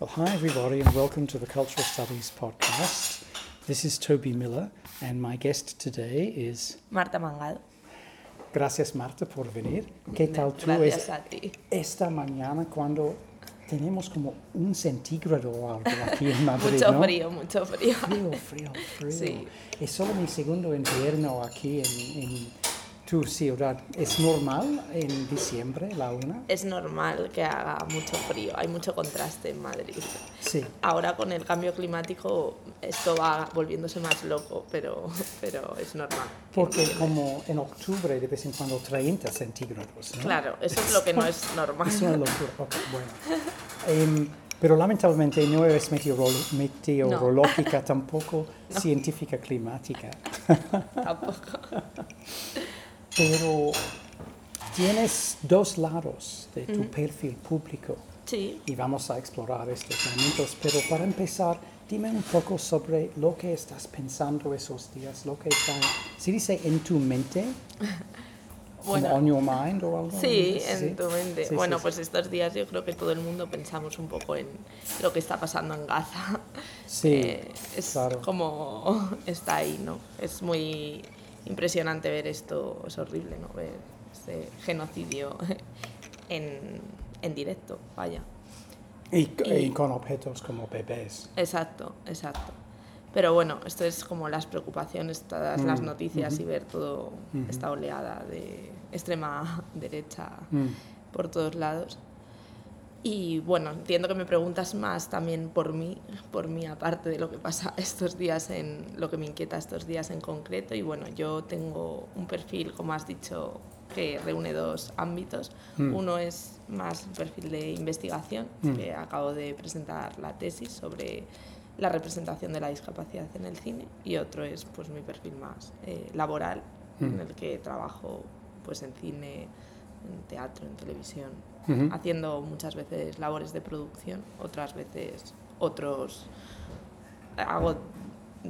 Well, hi everybody, and welcome to the Cultural Studies podcast. This is Toby Miller, and my guest today is. Marta Mangado. Gracias, Marta, por venir. ¿Qué tal tú Gracias a ti. esta mañana cuando tenemos como un centígrado o algo aquí en Madrid? Mucho ¿no? frío, mucho frío. Frío, frío, frío. Sí. Es solo mi segundo invierno aquí en, en tu ciudad. ¿Es normal en diciembre la una? Es normal que haga mucho frío, hay mucho contraste en Madrid. Sí. Ahora con el cambio climático esto va volviéndose más loco, pero, pero es normal. Porque como en octubre de vez en cuando 30 centígrados, ¿no? Claro, eso es lo que no es normal. Es una locura. Ok, bueno. Em, pero lamentablemente no eres meteorolo- meteorológica, tampoco científica climática. Tampoco. Pero tienes dos lados de tu perfil público Sí, y vamos a explorar estos elementos. Pero para empezar, dime un poco sobre lo que estás pensando esos días, lo que está, ¿se dice en tu mente? Bueno. on your mind o algo? sí, en tu mente. Sí, bueno, sí, pues estos días yo creo que todo el mundo pensamos un poco en lo que está pasando en Gaza. Sí, Eh, es claro. como está ahí, ¿no? Es muy impresionante ver esto, es horrible, ¿no? Ver este genocidio en, en directo, vaya. Y, y- y con objetos como bebés. Exacto, exacto. Pero bueno, esto es como las preocupaciones, todas las Mm, noticias y ver todo esta oleada de extrema derecha Mm. por todos lados. Y bueno, entiendo que me preguntas más también por mí, por mí aparte de lo que pasa estos días en lo que me inquieta estos días en concreto. Y bueno, yo tengo un perfil, como has dicho, que reúne dos ámbitos. Mm. Uno es más un perfil de investigación, Mm. que acabo de presentar la tesis sobre la representación de la discapacidad en el cine y otro es pues mi perfil más eh, laboral Mm. en el que trabajo pues en cine, en teatro, en televisión, Ujú. haciendo muchas veces labores de producción, otras veces otros hago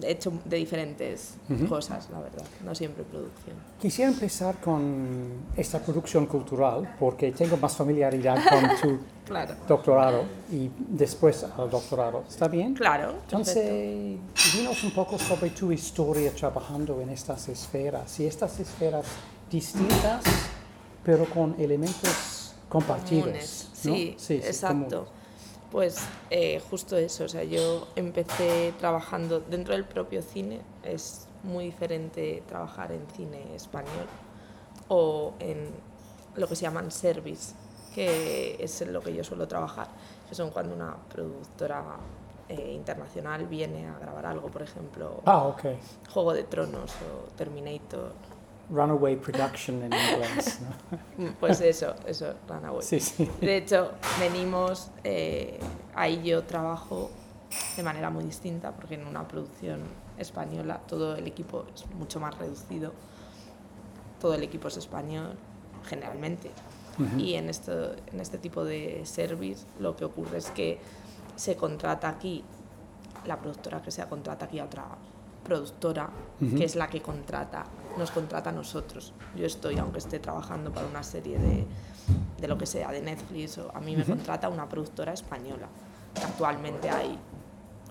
he hecho de diferentes Ujú. cosas, la verdad, no siempre producción. Quisiera empezar con esta producción cultural porque tengo más familiaridad con tu Claro. doctorado y después al doctorado. ¿Está bien? Claro. Entonces, dinos un poco sobre tu historia trabajando en estas esferas y estas esferas distintas, pero con elementos compartidos. comunes. ¿no? Sí, exacto. Pues eh, justo eso, o sea, yo empecé trabajando dentro del propio cine, es muy diferente trabajar en cine español o en lo que se llaman service, que es en lo que yo suelo trabajar, que son cuando una productora eh, internacional viene a grabar algo, por ejemplo, Ah. Juego de Tronos o Terminator, Runaway production en inglés. ¿no? Mm, pues eso, eso, Runaway. Sí, sí. De hecho, venimos, eh, ahí yo trabajo de manera muy distinta, porque en una producción española todo el equipo es mucho más reducido, todo el equipo es español, generalmente. Y en, esto, en este tipo de service lo que ocurre es que se contrata aquí, la productora que sea contrata aquí a otra productora, que es la que contrata, nos contrata a nosotros. Yo estoy, aunque esté trabajando para una serie de, de lo que sea, de Netflix, o a mí me contrata una productora española. Actualmente hay,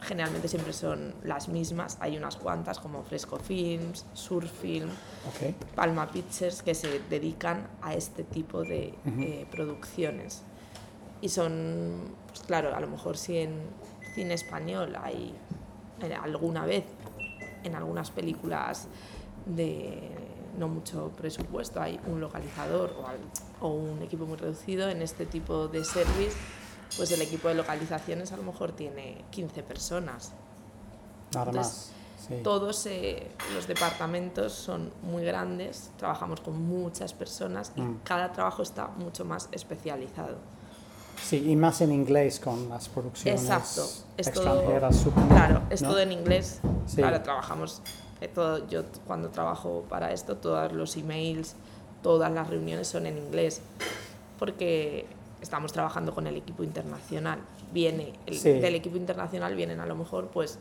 generalmente siempre son las mismas, hay unas cuantas como Fresco Films, Surfilm, Ok. Palma Pictures que se dedican a este tipo de eh, producciones. Y son, pues claro, a lo mejor si en cine español hay eh, alguna vez, en algunas películas de no mucho presupuesto, hay un localizador o, o un equipo muy reducido, en este tipo de service, pues el equipo de localizaciones a lo mejor tiene 15 personas. Nada Entonces, más. Sí. Todos eh, los departamentos son muy grandes, trabajamos con muchas personas y Mm. cada trabajo está mucho más especializado. Sí, y más en inglés con las producciones Exacto, es todo, extranjeras. supongo, claro, es ¿no? todo en inglés. Sí. Claro, trabajamos, eh, todo, yo cuando trabajo para esto, todos los emails, todas las reuniones son en inglés, porque estamos trabajando con el equipo internacional. Viene, el- Sí. del equipo internacional vienen a lo mejor pues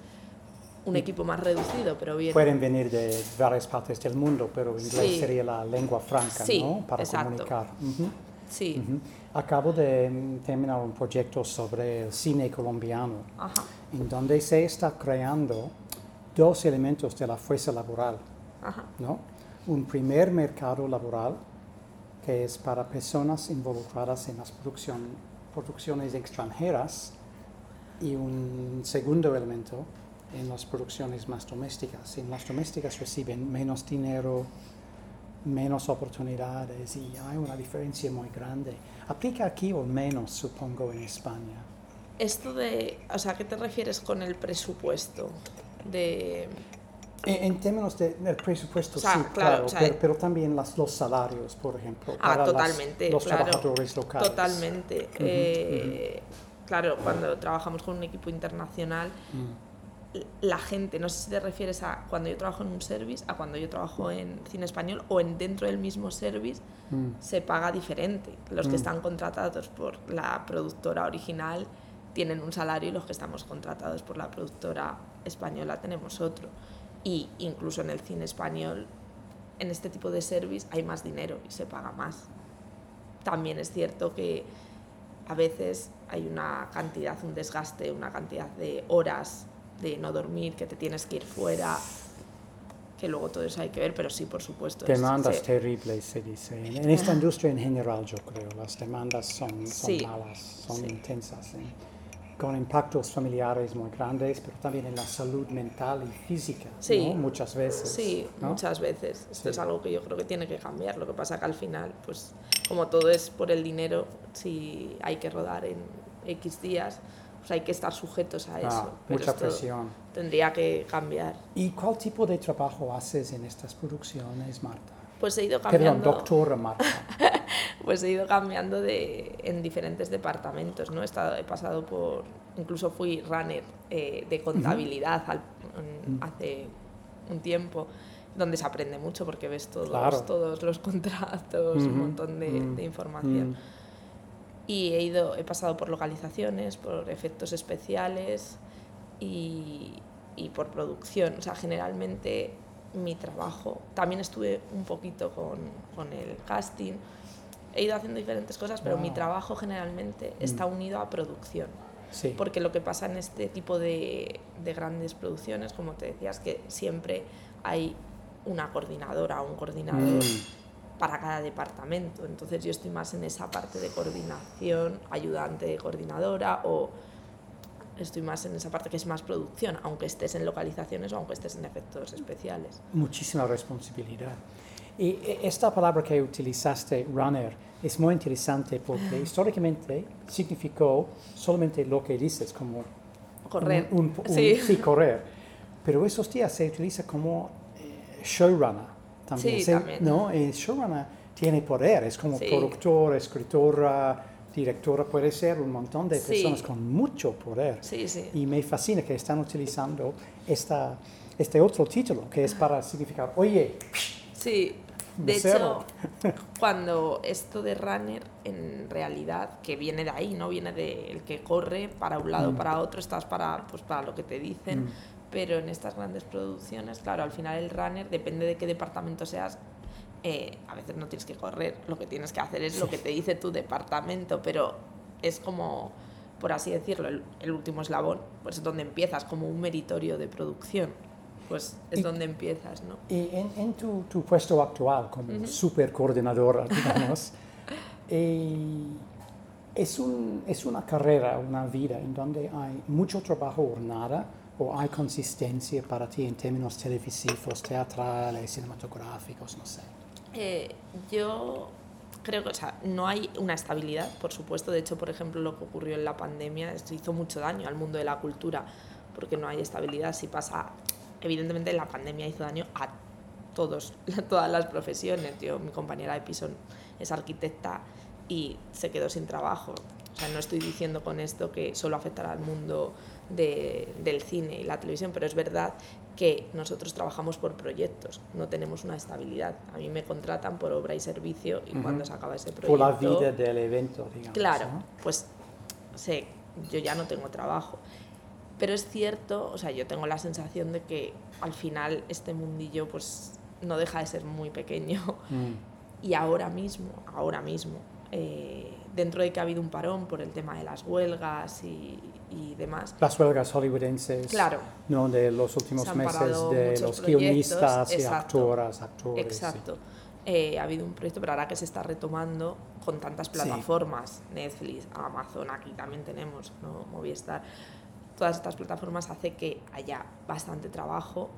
un equipo más reducido, pero viene Pueden venir de varias partes del mundo, pero inglés Sí. sería la lengua franca, Sí, ¿no? Para exacto. comunicar. Ujú. Sí, Ujú. Acabo de terminar un proyecto sobre el cine colombiano, Ajá, en donde se está creando dos elementos de la fuerza laboral. ajá. ¿no? Un primer mercado laboral que es para personas involucradas en las producción- producciones extranjeras y un segundo elemento en las producciones más domésticas. En las domésticas reciben menos dinero, menos oportunidades y hay una diferencia muy grande. ¿Aplica aquí o menos, supongo, en España? Esto de, o sea, ¿a qué te refieres con el presupuesto? De, En, en términos de- del presupuesto, O sea, sí, claro, claro, o sea, pero, pero también las- los salarios, por ejemplo, Ah, para las- totalmente, los claro. trabajadores locales. Totalmente. Eh, Claro, cuando trabajamos con un equipo internacional, Mm. La gente, no sé si te refieres a cuando yo trabajo en un service, a cuando yo trabajo en cine español o en dentro del mismo service, Mm. se paga diferente. Los que Mm. están contratados por la productora original tienen un salario y los que estamos contratados por la productora española tenemos otro. Y incluso en el cine español, en este tipo de service hay más dinero y se paga más. También es cierto que a veces hay una cantidad, un desgaste, una cantidad de horas de no dormir, que te tienes que ir fuera, que luego todo eso hay que ver, pero sí, por supuesto. es- Demandas se- terribles, se dice. En, esta industria en general, yo creo, las demandas son, son Sí, malas, son sí. intensas, ¿eh? con impactos familiares muy grandes, pero también en la salud mental y física, Sí. ¿no? muchas veces. Sí, ¿no? muchas veces. Esto Sí. es algo que yo creo que tiene que cambiar. Lo que pasa que al final, pues como todo es por el dinero, si hay que rodar en X días, pues hay que estar sujetos a eso. Ah, Pero mucha presión. Tendría que cambiar. ¿Y cuál tipo de trabajo haces en estas producciones, Marta? Pues he ido Perdón, cambiando. doctora Marta. pues he ido cambiando de, en diferentes departamentos, ¿no? He, estado, he pasado por, incluso fui runner eh, de contabilidad al- en- hace un tiempo, donde se aprende mucho porque ves todos, Claro. todos los contratos, Ujú, un montón de, de información. Mm. Y he, ido, he pasado por localizaciones, por efectos especiales y, y por producción. O sea, generalmente mi trabajo, también estuve un poquito con, con el casting, he ido haciendo diferentes cosas, pero mi Wow. trabajo generalmente está unido a producción. Sí. Porque lo que pasa en este tipo de, de grandes producciones, como te decía, es que siempre hay una coordinadora o un coordinador Mm. Para cada departamento. Entonces yo estoy más en esa parte de coordinación, ayudante de coordinadora o estoy más en esa parte que es más producción, aunque estés en localizaciones o aunque estés en efectos especiales. Muchísima responsabilidad. Y e- esta palabra que utilizaste, runner, es muy interesante porque históricamente significó solamente lo que dices, como Correr. Un, un- un- Sí. sí, correr. Pero esos días se utiliza como eh, showrunner también. Sí, Se- también. ¿no? El showrunner tiene poder, es como Sí. productor, escritora, directora, puede ser un montón de Sí. personas con mucho poder. Y me fascina que están utilizando esta, este otro título que es para significar, oye, Sí, de hecho, cuando esto de runner, en realidad, que viene de ahí, ¿no? Viene del que corre para un lado, Mm. para otro, estás para, pues, para lo que te dicen. Mm. Pero en estas grandes producciones, claro, al final el runner, depende de qué departamento seas, eh, a veces no tienes que correr, lo que tienes que hacer es lo que te dice tu departamento, pero es como, por así decirlo, el, el último eslabón, pues es donde empiezas, como un meritorio de producción, pues es Y- donde empiezas, ¿no? Y en, en tu, tu puesto actual como super coordinadora, digamos, eh, es, un, es una carrera, una vida en donde hay mucho trabajo o nada, o hay consistencia para ti en términos televisivos, teatrales, cinematográficos, no sé. Eh, yo creo que o sea, no hay una estabilidad, por supuesto. De hecho, por ejemplo, lo que ocurrió en la pandemia, esto hizo mucho daño al mundo de la cultura, porque no hay estabilidad. Si pasa, evidentemente la pandemia hizo daño a todos, todas las profesiones. Yo, mi compañera de piso es arquitecta y se quedó sin trabajo. O sea, no estoy diciendo con esto que solo afectará al mundo de- del cine y la televisión, pero es verdad que nosotros trabajamos por proyectos, no tenemos una estabilidad. A mí me contratan por obra y servicio y cuando se acaba ese proyecto... Por la vida del evento, digamos. Claro, ¿no? pues sé, yo ya no tengo trabajo. Pero es cierto, o sea, yo tengo la sensación de que al final este mundillo pues no deja de ser muy pequeño Mm. y ahora mismo, ahora mismo, eh, dentro de que ha habido un parón por el tema de las huelgas y, y demás. Las huelgas hollywoodenses, Claro. ¿no? De los últimos meses de los guionistas y actoras, actores. sí. Exacto. Eh, ha habido un proyecto, pero ahora que se está retomando con tantas plataformas, Netflix, Amazon, aquí también tenemos, ¿no? Movistar, todas estas plataformas hace que haya bastante trabajo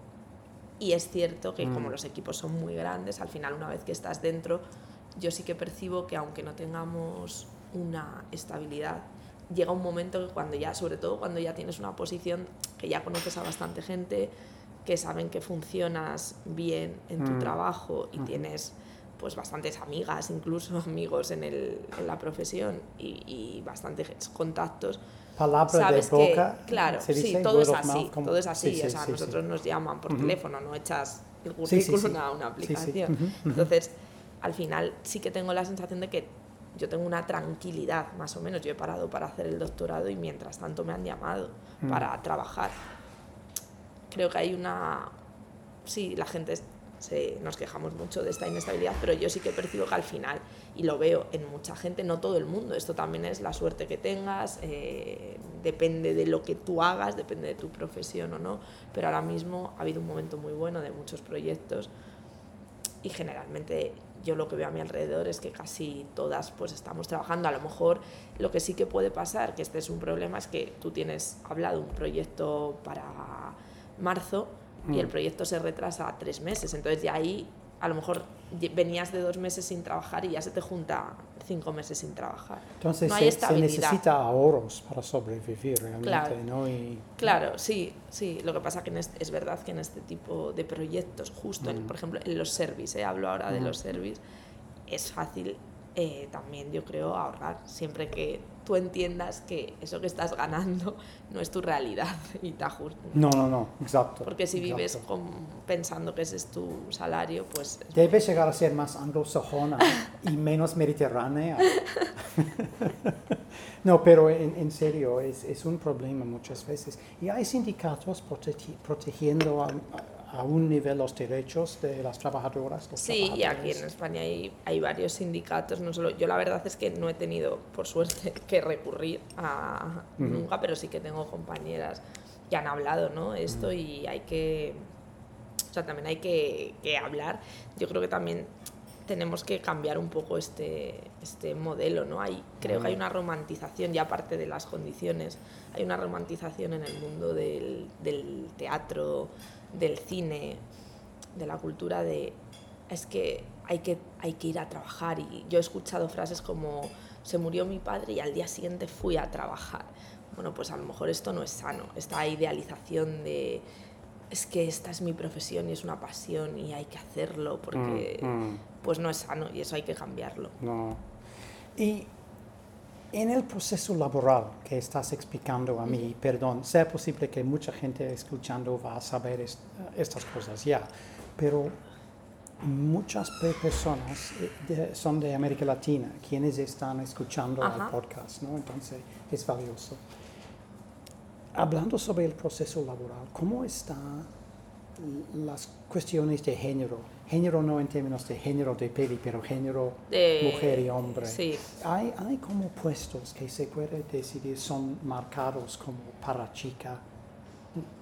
y es cierto que como Mm. los equipos son muy grandes, al final una vez que estás dentro, yo sí que percibo que aunque no tengamos una estabilidad, llega un momento que cuando ya, sobre todo cuando ya tienes una posición que ya conoces a bastante gente, que saben que funcionas bien en tu Mm. trabajo y Ujú. tienes pues bastantes amigas, incluso amigos en, el, en la profesión y, y bastantes contactos, Palabra sabes de boca. que, claro, se sí, dice, todo es así, mouth, como- todo es así, sí, sí, o sea, sí, sí. nosotros nos llaman por Ujú. teléfono, no echas el Sí, sí, currículum sí. a una Sí, sí. aplicación. Ujú, ujú. Entonces, al final sí que tengo la sensación de que yo tengo una tranquilidad, más o menos. Yo he parado para hacer el doctorado y mientras tanto me han llamado Mm. para trabajar. Creo que hay una... Sí, la gente se, nos quejamos mucho de esta inestabilidad, pero yo sí que percibo que al final, y lo veo en mucha gente, no todo el mundo, esto también es la suerte que tengas, eh, depende de lo que tú hagas, depende de tu profesión o no, pero ahora mismo ha habido un momento muy bueno de muchos proyectos y generalmente yo lo que veo a mi alrededor es que casi todas pues estamos trabajando. A lo mejor lo que sí que puede pasar, que este es un problema, es que tú tienes hablado un proyecto para marzo y el Mm. proyecto se retrasa a tres meses. Entonces ya ahí a lo mejor venías de dos meses sin trabajar y ya se te junta cinco meses sin trabajar. Entonces no hay se, necesita ahorros para sobrevivir realmente, Claro. ¿no? Y, Claro, sí, sí. Lo que pasa que en este- es verdad que en este tipo de proyectos, justo, en, Mm. por ejemplo, en los service, ¿eh? hablo ahora de los service, es fácil eh, también, yo creo, ahorrar, siempre que tú entiendas que eso que estás ganando no es tu realidad y te ajustes. No, no, no, exacto. Porque si vives exacto. con- pensando que ese es tu salario, pues es- Debe llegar a ser más anglosajona y menos mediterránea. no, pero en, en serio, es, es un problema muchas veces. Y hay sindicatos protegi- protegiendo a, a un nivel los derechos de las trabajadoras. Sí, y aquí en España hay, hay varios sindicatos, no solo yo la verdad es que no he tenido, por suerte, que recurrir a Ujú. nunca, pero sí que tengo compañeras que han hablado, ¿no? Esto y hay que, o sea, también hay que, que hablar. Yo creo que también tenemos que cambiar un poco este, este modelo, ¿no? Hay, creo que hay una romantización, ya aparte de las condiciones, hay una romantización en el mundo del, del teatro, del cine, de la cultura de es que hay, que hay que ir a trabajar y yo he escuchado frases como se murió mi padre y al día siguiente fui a trabajar. Bueno, pues a lo mejor esto no es sano, esta idealización de es que esta es mi profesión y es una pasión y hay que hacerlo porque Mm, mm. pues no es sano y eso hay que cambiarlo. No. Y en el proceso laboral que estás explicando a mí, perdón, sea posible que mucha gente escuchando va a saber est- estas cosas ya, pero muchas pe- personas eh, de- son de América Latina quienes están escuchando Ajá. el podcast, ¿no? Entonces es valioso. Hablando sobre el proceso laboral, ¿cómo están las cuestiones de género? Género no en términos de género de peli, pero género De- mujer y hombre. Sí, Hay, hay como puestos que se puede decidir son marcados como para chica,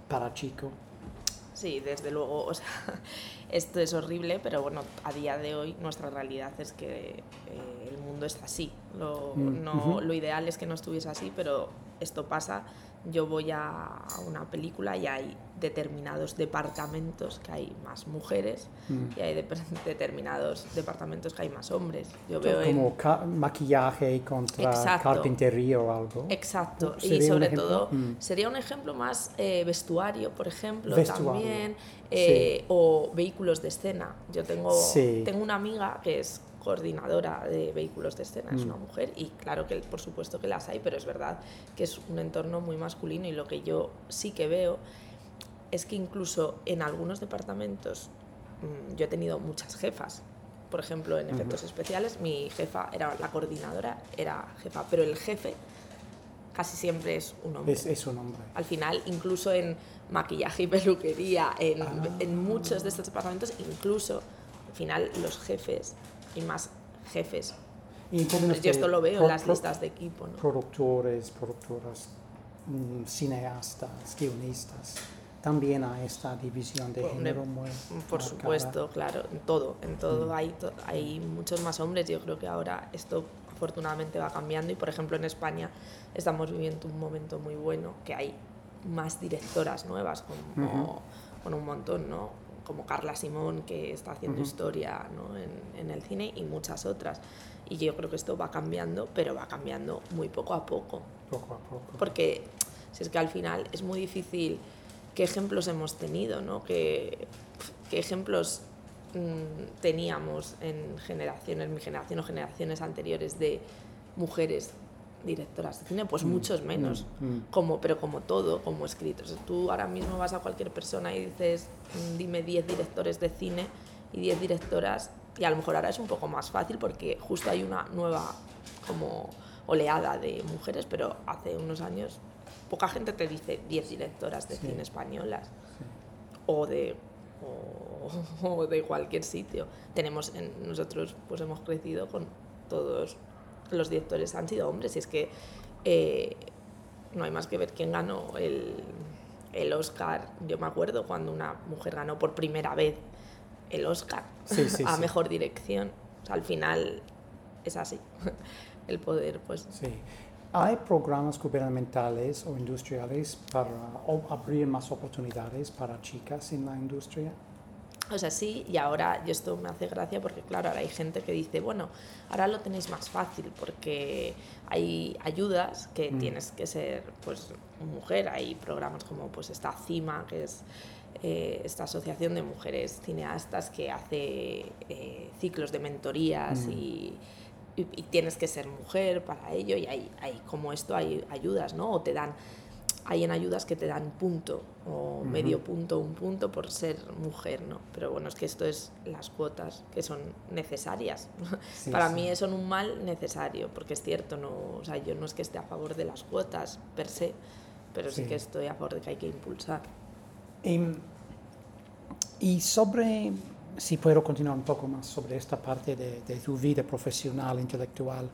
para chico. Sí, desde luego, o sea, esto es horrible, pero bueno, a día de hoy nuestra realidad es que eh, el mundo está así. Lo, Mm, no, ujú. lo ideal es que no estuviese así, pero esto pasa. Yo voy a una película y hay determinados departamentos que hay más mujeres Mm. y hay de- determinados departamentos que hay más hombres. Yo veo en- Como ca- maquillaje contra Exacto. carpintería o algo. Exacto, y ¿Sería un sobre todo Mm. sería un ejemplo más eh, vestuario, por ejemplo, Vestuario, también, eh, o vehículos de escena. Yo tengo, Sí. tengo una amiga que es coordinadora de vehículos de escena, es Mm. una mujer, y claro que por supuesto que las hay, pero es verdad que es un entorno muy masculino y lo que yo sí que veo es que incluso en algunos departamentos mm, yo he tenido muchas jefas. Por ejemplo, en efectos especiales, mi jefa era la coordinadora, era jefa, pero el jefe casi siempre es un hombre. Es, es un hombre. Al final, incluso en maquillaje y peluquería, en, Ah. en muchos de estos departamentos, incluso al final los jefes y más jefes Y términos Yo esto lo veo en las listas de equipo, ¿no? Productores, productoras, mm, cineastas, guionistas. También hay esta división de género muy Por marcada. supuesto, claro, en todo, en todo Mm. hay, to- hay muchos más hombres. Yo creo que ahora esto afortunadamente va cambiando y por ejemplo en España estamos viviendo un momento muy bueno que hay más directoras nuevas como, con un montón, ¿no? Como Carla Simón que está haciendo Ujú. historia ¿no? en, en el cine y muchas otras. Y yo creo que esto va cambiando, pero va cambiando muy poco a poco. Poco a poco. Porque si es que al final es muy difícil qué ejemplos hemos tenido, ¿no? ¿Qué, qué ejemplos mm, teníamos en generaciones, mi generación o generaciones anteriores de mujeres directoras de cine? Pues Mm, muchos menos. mm, mm. Como, pero como todo, como escritos. Tú ahora mismo vas a cualquier persona y dices, dime 10 directores de cine y 10 directoras, y a lo mejor ahora es un poco más fácil porque justo hay una nueva como oleada de mujeres, pero hace unos años poca gente te dice 10 directoras de Sí. cine españolas Sí. o de o, o de cualquier sitio. Tenemos en- nosotros pues hemos crecido con todos los directores han sido hombres y es que eh, no hay más que ver quién ganó el, el Oscar. Yo me acuerdo cuando una mujer ganó por primera vez el Oscar Sí, sí, a sí. mejor dirección. O sea, al final es así. El poder, pues Sí. ¿Hay programas gubernamentales o industriales para abrir más oportunidades para chicas en la industria? O sea, sí, y ahora, y esto me hace gracia porque, claro, ahora hay gente que dice, bueno, ahora lo tenéis más fácil porque hay ayudas que Mm. tienes que ser, pues, mujer. Hay programas como, pues, esta CIMA, que es eh, esta asociación de mujeres cineastas que hace eh, ciclos de mentorías Mm. y, y, y tienes que ser mujer para ello y hay, hay como esto, hay ayudas, ¿no? O te dan hay en ayudas que te dan un punto o Ujú. medio punto, un punto por ser mujer, ¿no? Pero bueno, es que esto es las cuotas que son necesarias. Sí, Para sí. mí son un mal necesario, porque es cierto, no, o sea, yo no es que esté a favor de las cuotas per se, pero sí, Sí. que estoy a favor de que hay que impulsar. Em, y sobre, si puedo continuar un poco más sobre esta parte de, de tu vida profesional, intelectual,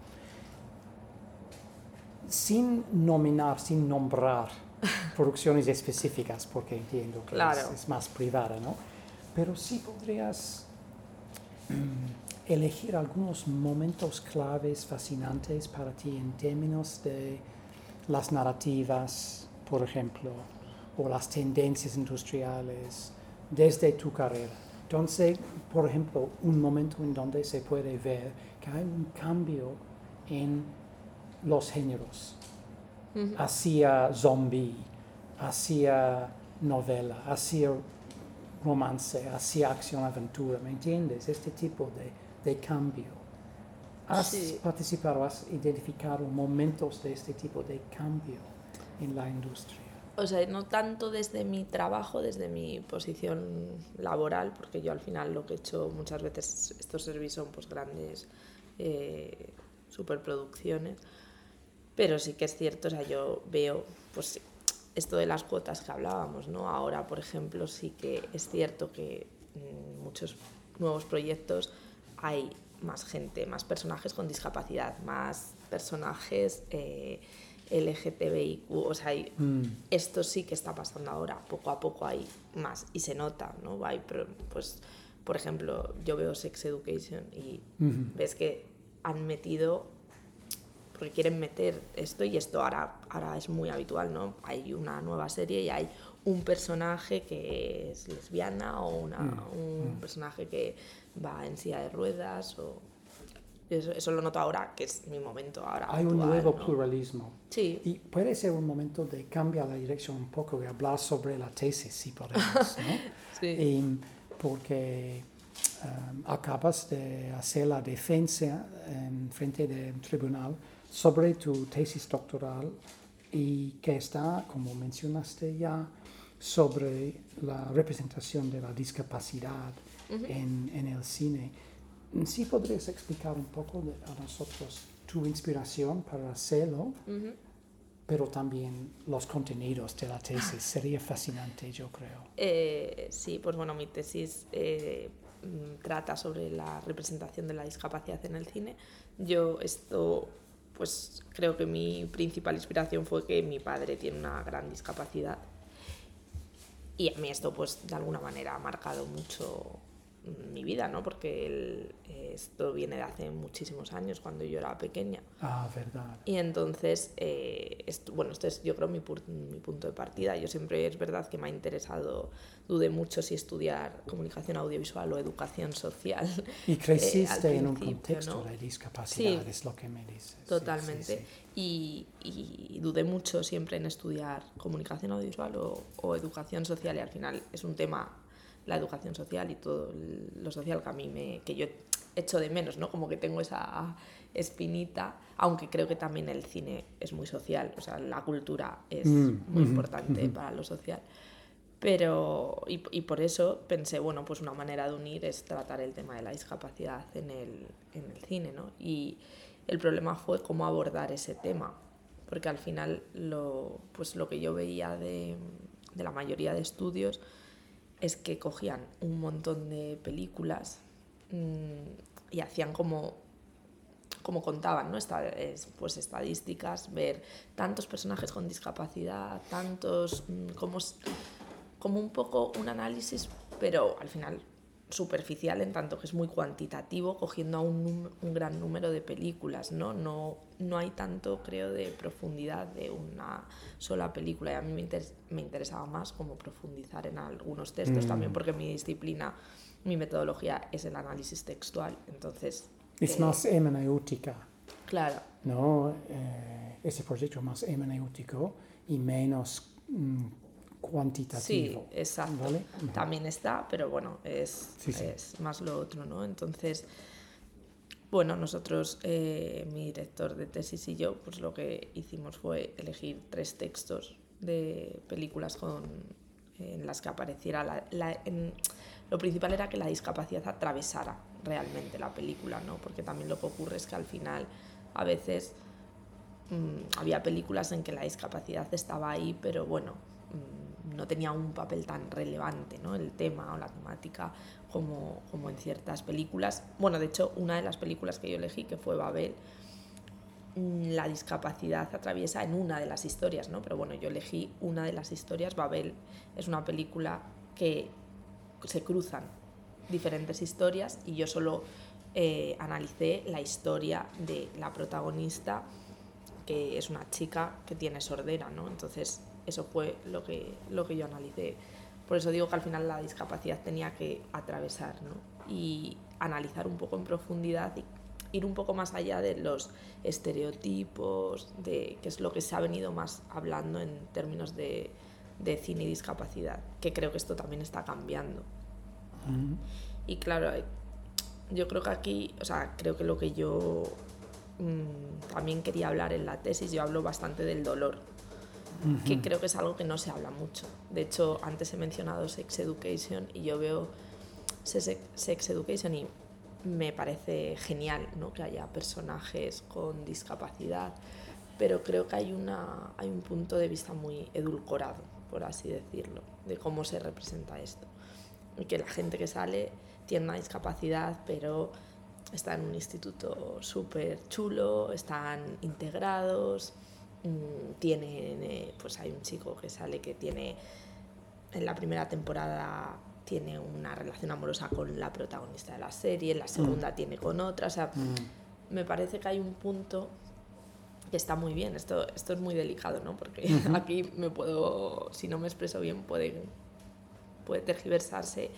sin nominar, sin nombrar producciones específicas, porque entiendo que Claro. es, es más privada, ¿no? Pero sí podrías mm, elegir algunos momentos claves fascinantes para ti en términos de las narrativas, por ejemplo, o las tendencias industriales desde tu carrera. Entonces, por ejemplo, un momento en donde se puede ver que hay un cambio en los géneros, hacia zombie, hacia novela, hacia romance, hacia acción-aventura, ¿me entiendes? Este tipo de, de cambio. ¿Has Sí. participado, has identificado momentos de este tipo de cambio en la industria? O sea, no tanto desde mi trabajo, desde mi posición laboral, porque yo al final lo que he hecho muchas veces, estos servicios son pues grandes eh, superproducciones, pero sí que es cierto, o sea, yo veo pues esto de las cuotas que hablábamos, ¿no? Ahora, por ejemplo, sí que es cierto que en muchos nuevos proyectos hay más gente, más personajes con discapacidad, más personajes eh, LGTBIQ, o sea, hay, Mm, esto sí que está pasando ahora, poco a poco hay más y se nota, ¿no? Hay, pues, por ejemplo, yo veo Sex Education y ves que han metido, porque quieren meter esto y esto ahora, ahora es muy habitual, ¿no? Hay una nueva serie y hay un personaje que es lesbiana o una, Mm, un personaje que va en silla de ruedas o... Eso, eso lo noto ahora, que es mi momento ahora. Hay un actual, nuevo ¿no? pluralismo. Sí, Y puede ser un momento de cambiar la dirección un poco y hablar sobre la tesis, si podemos, ¿no? sí. Y porque um, acabas de hacer la defensa en frente del tribunal sobre tu tesis doctoral y que está, como mencionaste ya, sobre la representación de la discapacidad en, en el cine. ¿Sí podrías explicar un poco de- a nosotros tu inspiración para hacerlo? Pero también los contenidos de la tesis. Sería fascinante, yo creo. Eh, sí, pues bueno, mi tesis eh, mm, trata sobre la representación de la discapacidad en el cine. Yo esto, pues creo que mi principal inspiración fue que mi padre tiene una gran discapacidad. Y a mí esto pues de alguna manera ha marcado mucho mi vida, ¿no? Porque el, esto viene de hace muchísimos años, cuando yo era pequeña. Ah, verdad. Y entonces, eh, esto, bueno, este es yo creo mi, mi, punto de partida. Yo siempre es verdad que me ha interesado, dudé mucho si estudiar comunicación audiovisual o educación social. Y eh, creciste en un contexto de discapacidad, es lo que me dices. Totalmente. Y, y, dudé mucho siempre en estudiar comunicación audiovisual o, o educación social y al final es un tema la educación social y todo lo social que a mí me, que yo echo de menos, ¿no? Como que tengo esa espinita, aunque creo que también el cine es muy social, o sea, la cultura es mm, muy importante para lo social. Pero, y, y, por eso pensé, bueno, pues una manera de unir es tratar el tema de la discapacidad en el, en el cine, ¿no? Y el problema fue cómo abordar ese tema, porque al final lo, pues lo que yo veía de, de la mayoría de estudios es que cogían un montón de películas mmm, y hacían como como contaban, ¿no? Esta, es, pues estadísticas, ver tantos personajes con discapacidad, tantos, mmm, como, como un poco un análisis, pero al final superficial en tanto que es muy cuantitativo, cogiendo a un, un, gran número de películas, ¿no? ¿no? No hay tanto, creo, de profundidad de una sola película. Y a mí me, inter me interesaba más como profundizar en algunos textos mm. también, porque mi disciplina, mi metodología es el análisis textual. Entonces... Es eh, más hermenéutica. Claro. ¿No? Eh, ese proyecto más hermenéutico y menos... Mm, cuantitativo. Sí, exacto. ¿vale? También está, pero bueno, es, sí, sí. es, más lo otro, ¿no? Entonces, bueno, nosotros, eh, mi director de tesis y yo, pues lo que hicimos fue elegir tres textos de películas con, en las que apareciera la, la en, lo principal era que la discapacidad atravesara realmente la película, ¿no? Porque también lo que ocurre es que al final a veces mmm, había películas en que la discapacidad estaba ahí, pero bueno, mmm, no tenía un papel tan relevante, ¿no? El tema o la temática como, como en ciertas películas. Bueno, de hecho, una de las películas que yo elegí, que fue Babel, mm, la discapacidad atraviesa en una de las historias, ¿no? Pero bueno, yo elegí una de las historias. Babel es una película que se cruzan diferentes historias y yo solo eh, analicé la historia de la protagonista, que es una chica que tiene sordera, ¿no? Entonces eso fue lo que, lo que yo analicé. Por eso digo que al final la discapacidad tenía que atravesar ¿no? y analizar un poco en profundidad y ir un poco más allá de los estereotipos, de que es lo que se ha venido más hablando en términos de, de cine y discapacidad, que creo que esto también está cambiando. Uh -huh. Y claro, yo creo que aquí, o sea, creo que lo que yo mmm, también quería hablar en la tesis, yo hablo bastante del dolor, que creo que es algo que no se habla mucho. De hecho, antes he mencionado Sex Education y yo veo Sex Education y me parece genial ¿no? que haya personajes con discapacidad, pero creo que hay, una, hay un punto de vista muy edulcorado, por así decirlo, de cómo se representa esto. Y que la gente que sale tiene una discapacidad, pero está en un instituto súper chulo, están integrados, Mm, tienen, eh, pues hay un chico que sale que tiene, en la primera temporada tiene una relación amorosa con la protagonista de la serie, en la segunda mm. tiene con otra, o sea, mm. me parece que hay un punto que está muy bien, esto, esto es muy delicado, ¿no? Porque uh -huh. aquí me puedo, si no me expreso bien, puede, puede tergiversarse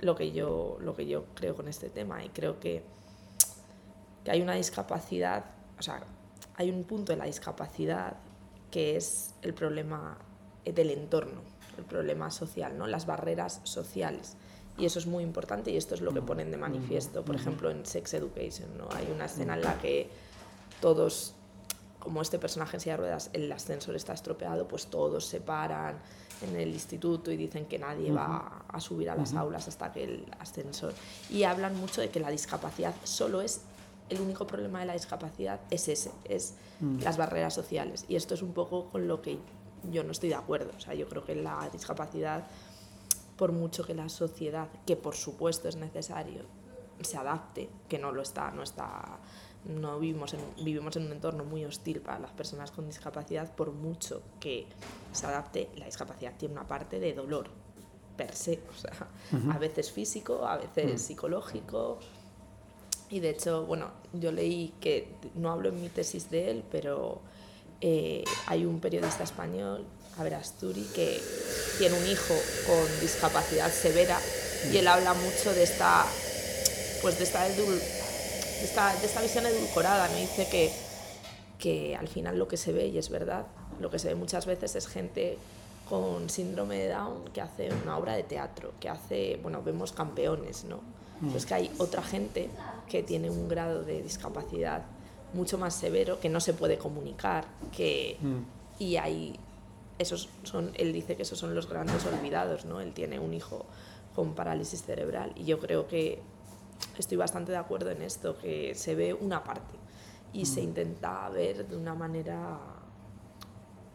lo que, yo, lo que yo creo con este tema y creo que, que hay una discapacidad, o sea, hay un punto de la discapacidad que es el problema del entorno, el problema social, ¿no? las barreras sociales. Y eso es muy importante y esto es lo que ponen de manifiesto, por ejemplo, en Sex Education. ¿no? Hay una escena en la que todos, como este personaje en silla de ruedas, el ascensor está estropeado, pues todos se paran en el instituto y dicen que nadie va a subir a las aulas hasta que el ascensor. Y hablan mucho de que la discapacidad solo es el único problema de la discapacidad es ese, es mm. las barreras sociales. Y esto es un poco con lo que yo no estoy de acuerdo. O sea, yo creo que la discapacidad por mucho que la sociedad, que por supuesto es necesario, se adapte, que no lo está, no está no vivimos en, vivimos en un entorno muy hostil para las personas con discapacidad, por mucho que se adapte, la discapacidad tiene una parte de dolor per se, o sea, a veces físico, a veces psicológico. Y de hecho, bueno, yo leí que, no hablo en mi tesis de él, pero eh, hay un periodista español, Javier Asturi, que tiene un hijo con discapacidad severa y él habla mucho de esta, pues de esta de esta, de esta visión edulcorada. Me dice que, que al final lo que se ve, y es verdad, lo que se ve muchas veces es gente con síndrome de Down que hace una obra de teatro, que hace, bueno, vemos campeones, ¿no? Mm. Es que hay otra gente que tiene un grado de discapacidad mucho más severo, que no se puede comunicar, que... Mm. Y hay... Esos son, él dice que esos son los grandes olvidados, ¿no? Él tiene un hijo con parálisis cerebral y yo creo que estoy bastante de acuerdo en esto, que se ve una parte y se mm. intenta ver de una manera,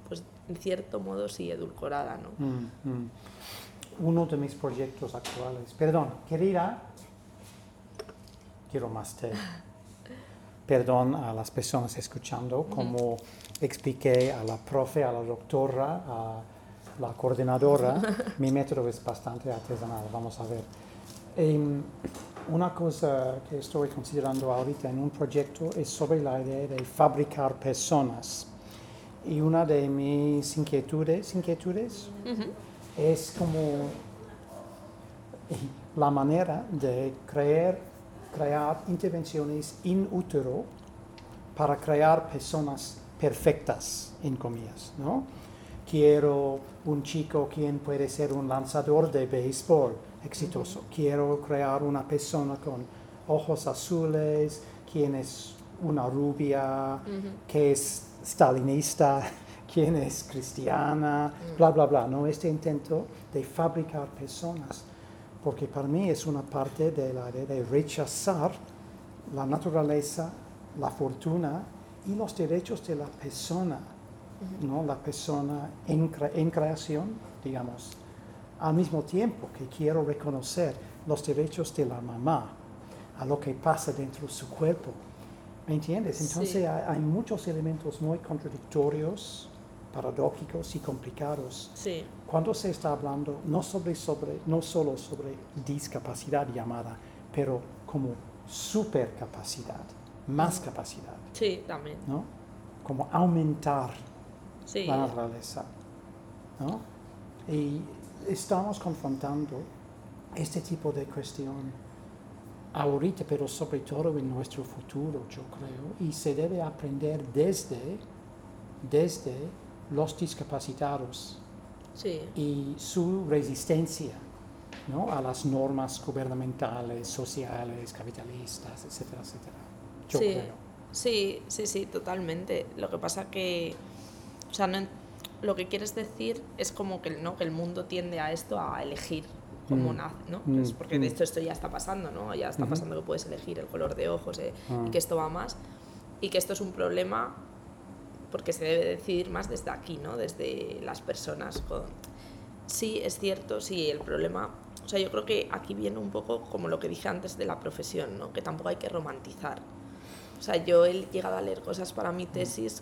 pues en cierto modo sí, edulcorada, ¿no? Mm, mm. Uno de mis proyectos actuales, perdón, querida, quiero más té. Perdón a las personas escuchando, como expliqué a la profe, a la doctora, a la coordinadora, mi método es bastante artesanal, vamos a ver. Em, una cosa que estoy considerando ahorita en un proyecto es sobre la idea de fabricar personas. Y una de mis inquietudes, inquietudes es como la manera de crear, crear intervenciones in útero para crear personas perfectas, en comillas, ¿no? Quiero un chico quien puede ser un lanzador de béisbol, exitoso. Quiero crear una persona con ojos azules, quien es una rubia, que es stalinista, quien es cristiana, bla, bla, bla. ¿no? Este intento de fabricar personas, porque para mí es una parte de la idea de rechazar la naturaleza, la fortuna y los derechos de la persona, ¿no? la persona en, en creación, digamos al mismo tiempo que quiero reconocer los derechos de la mamá a lo que pasa dentro de su cuerpo. ¿Me entiendes? Entonces hay, muchos elementos muy contradictorios, paradójicos y complicados. Sí. Cuando se está hablando no, sobre, sobre, no solo sobre discapacidad llamada, pero como supercapacidad, más capacidad. Sí, también. ¿no? Como aumentar la naturaleza. ¿no? Y estamos confrontando este tipo de cuestión ahorita, pero sobre todo en nuestro futuro, yo creo, y se debe aprender desde, desde los discapacitados y su resistencia ¿no? a las normas gubernamentales, sociales, capitalistas, etcétera, etcétera. Yo sí, creo. Sí, sí, sí, totalmente. Lo que pasa que, o sea, no, lo que quieres decir es como que, ¿no? que el mundo tiende a esto, a elegir como mm. nace, ¿no? Mm, pues porque de mm. esto esto ya está pasando, ¿no? Ya está pasando que puedes elegir el color de ojos eh, y ah. que esto va más y que esto es un problema porque se debe decidir más desde aquí, ¿no? Desde las personas. Sí, es cierto, sí, el problema... O sea, yo creo que aquí viene un poco como lo que dije antes de la profesión, ¿no? Que tampoco hay que romantizar. O sea, yo he llegado a leer cosas para mi tesis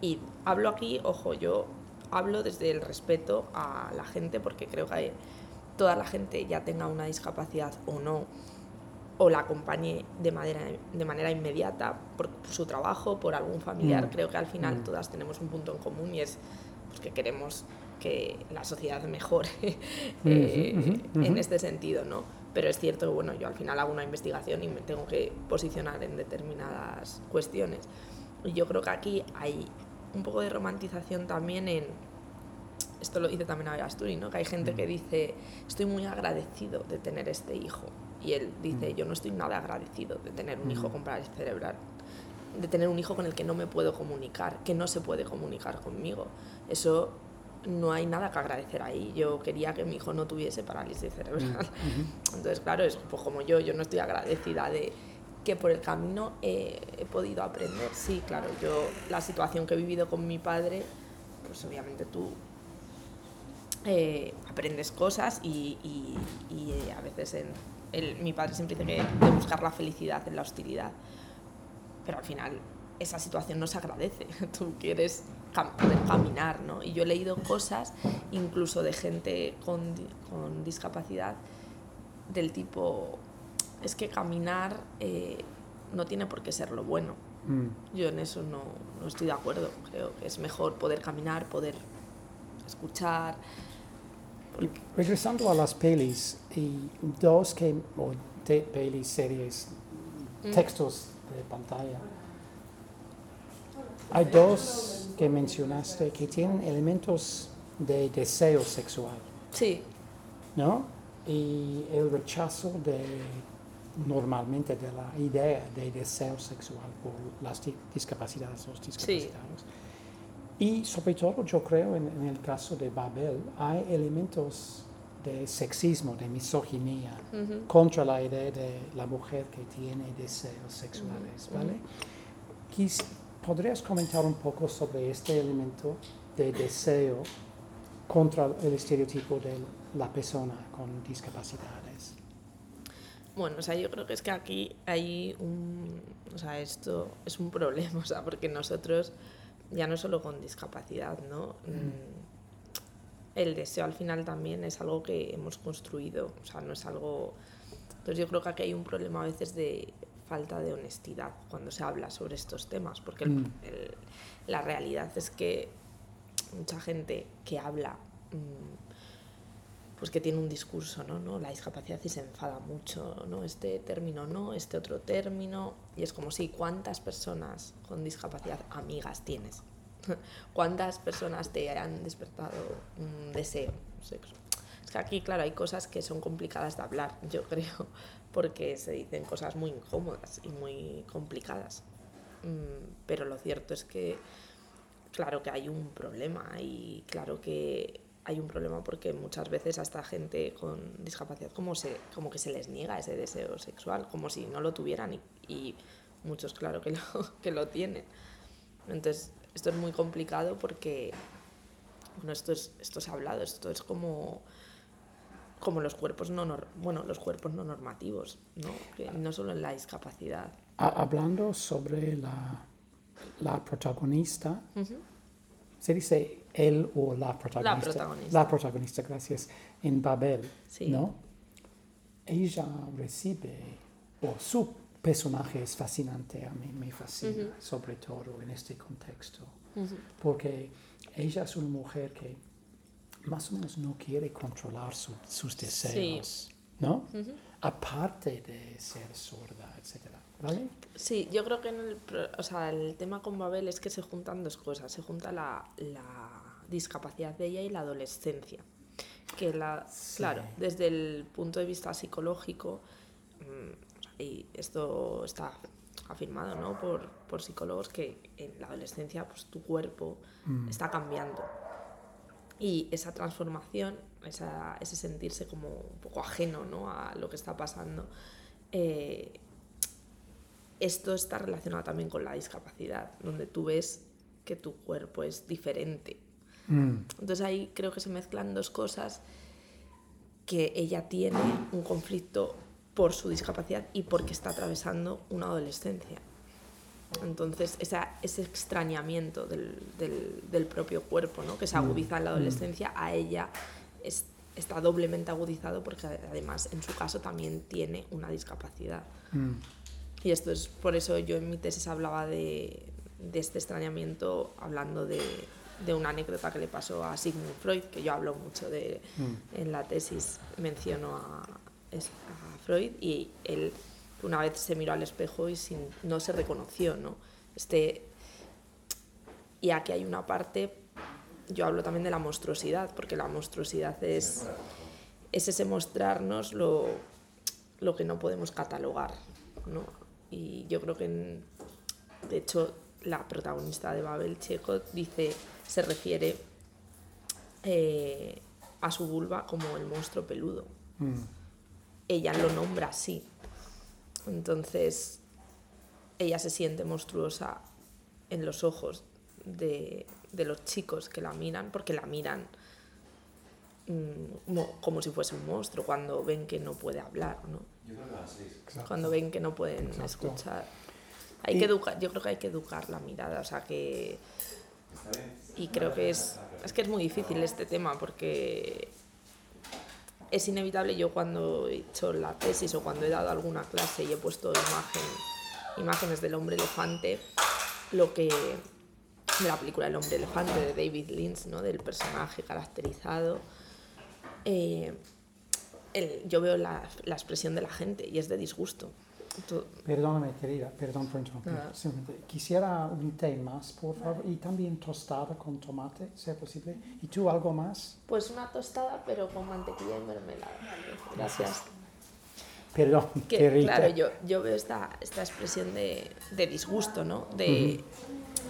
y hablo aquí, ojo, yo hablo desde el respeto a la gente porque creo que toda la gente ya tenga una discapacidad o no, o la acompañe de manera, de manera inmediata por, su trabajo, por algún familiar. Mm. Creo que al final mm. todas tenemos un punto en común y es pues, que queremos que la sociedad mejore eh, en este sentido, ¿no? Pero es cierto que bueno, yo al final hago una investigación y me tengo que posicionar en determinadas cuestiones. Y yo creo que aquí hay un poco de romantización también en, esto lo dice también Agasturi, ¿no? que hay gente que mm. dice, estoy muy agradecido de tener este hijo. Y él dice, mm. yo no estoy nada agradecido de tener un hijo mm. con parálisis cerebral, de tener un hijo con el que no me puedo comunicar, que no se puede comunicar conmigo. Eso no hay nada que agradecer ahí. Yo quería que mi hijo no tuviese parálisis cerebral. Entonces, claro, es pues como yo, yo no estoy agradecida de que por el camino he podido aprender. Sí, claro, yo la situación que he vivido con mi padre, pues obviamente tú eh, aprendes cosas y, y- y, eh, a veces en, el- mi padre siempre dice que de buscar la felicidad en la hostilidad, pero al final esa situación no se agradece, tú quieres cam- poder caminar, ¿no? Y yo he leído cosas incluso de gente con, con discapacidad del tipo, es que caminar eh, no tiene por qué ser lo bueno. Mm. Yo en eso no, no estoy de acuerdo. Creo que es mejor poder caminar, poder escuchar. Regresando a las pelis, y dos que, o de pelis, series, Mm. textos de pantalla, hay dos que mencionaste que tienen elementos de deseo sexual, Sí, ¿no? Y el rechazo de, normalmente, de la idea de deseo sexual por las di- discapacidades, los discapacitados. Y sobre todo, yo creo, en, en el caso de Babel, hay elementos de sexismo, de misoginia, ujú, contra la idea de la mujer que tiene deseos sexuales, Ujú, ¿vale? Quis- ¿Podrías comentar un poco sobre este elemento de deseo contra el estereotipo de la persona con discapacidades? Bueno, o sea, yo creo que es que aquí hay un. O sea, esto es un problema, o sea, porque nosotros, ya no solo con discapacidad, ¿no? Mm, El deseo al final también es algo que hemos construido, o sea, no es algo. Entonces, yo creo que aquí hay un problema a veces de falta de honestidad cuando se habla sobre estos temas, porque Mm. el- la realidad es que mucha gente que habla. mm, pues que tiene un discurso, ¿no? ¿no? La discapacidad y se enfada mucho, ¿no? Este término no, este otro término. Y es como si, ¿cuántas personas con discapacidad amigas tienes? ¿Cuántas personas te han despertado un deseo sexo? Es que aquí, claro, hay cosas que son complicadas de hablar, yo creo, porque se dicen cosas muy incómodas y muy complicadas. Mm, Pero lo cierto es que, claro que hay un problema y claro que hay un problema porque muchas veces a esta gente con discapacidad como, se, como que se les niega ese deseo sexual, como si no lo tuvieran y, y muchos claro que lo, que lo tienen. Entonces, esto es muy complicado porque, bueno, esto es, esto es hablado, esto es como, como los cuerpos no, nor- bueno, los cuerpos no normativos, ¿no? Que no solo en la discapacidad. Ha- hablando sobre la, la protagonista, Ujú. Se dice él o la protagonista. protagonista. La protagonista, gracias. En Babel, Sí. ¿no? Ella recibe, o su personaje es fascinante, a mí me fascina, sobre todo en este contexto, porque ella es una mujer que más o menos no quiere controlar su- sus deseos, ¿no? Aparte de ser sorda, etcétera, ¿vale? Sí, yo creo que en el, o sea, el tema con Babel es que se juntan dos cosas. Se junta la, la discapacidad de ella y la adolescencia. Que la, Sí. claro, desde el punto de vista psicológico, mm, y esto está afirmado ¿no? por, por psicólogos, que en la adolescencia pues, tu cuerpo Mm. está cambiando. Y esa transformación, esa- ese sentirse como un poco ajeno ¿no? a lo que está pasando, eh, esto está relacionado también con la discapacidad, donde tú ves que tu cuerpo es diferente. Mm, Entonces ahí creo que se mezclan dos cosas, que ella tiene un conflicto por su discapacidad y porque está atravesando una adolescencia. Entonces esa, ese extrañamiento del, del- del propio cuerpo, ¿no? que se agudiza en la adolescencia, a ella es- está doblemente agudizado porque además en su caso también tiene una discapacidad. mm, Y esto es por eso yo en mi tesis hablaba de, de este extrañamiento, hablando de, de una anécdota que le pasó a Sigmund Freud, que yo hablo mucho de mm. en la tesis, menciono a, a Freud y él una vez se miró al espejo y sin, no se reconoció, ¿no? Este, y aquí hay una parte, yo hablo también de la monstruosidad, porque la monstruosidad es, es ese mostrarnos lo, lo que no podemos catalogar, ¿no? Y yo creo que, en- de hecho, la protagonista de Babel, Checo, dice, se refiere eh, a su vulva como el monstruo peludo. Mm, Ella lo nombra así. Entonces, ella se siente monstruosa en los ojos de, de los chicos que la miran, porque la miran mm, mo- como si fuese un monstruo, cuando ven que no puede hablar, ¿no? Exacto. cuando ven que no pueden Exacto. escuchar. Hay Y- que educar, yo creo que hay que educar la mirada, o sea que y creo que es es que es muy difícil este tema porque es inevitable yo cuando he hecho la tesis o cuando he dado alguna clase y he puesto imagen, imágenes del hombre elefante, lo que de la película El hombre elefante de David Lynch, ¿no? del personaje caracterizado, eh, el- yo veo la, la expresión de la gente y es de disgusto. To- Perdóname, querida, perdón por interrumpir. Simplemente, quisiera un té más, por favor, y también tostada con tomate, si es posible. ¿Y tú algo más? Pues una tostada, pero con mantequilla y mermelada. Gracias. Perdón, Que, querida. claro, yo, yo veo esta, esta expresión de, de disgusto, ¿no? De,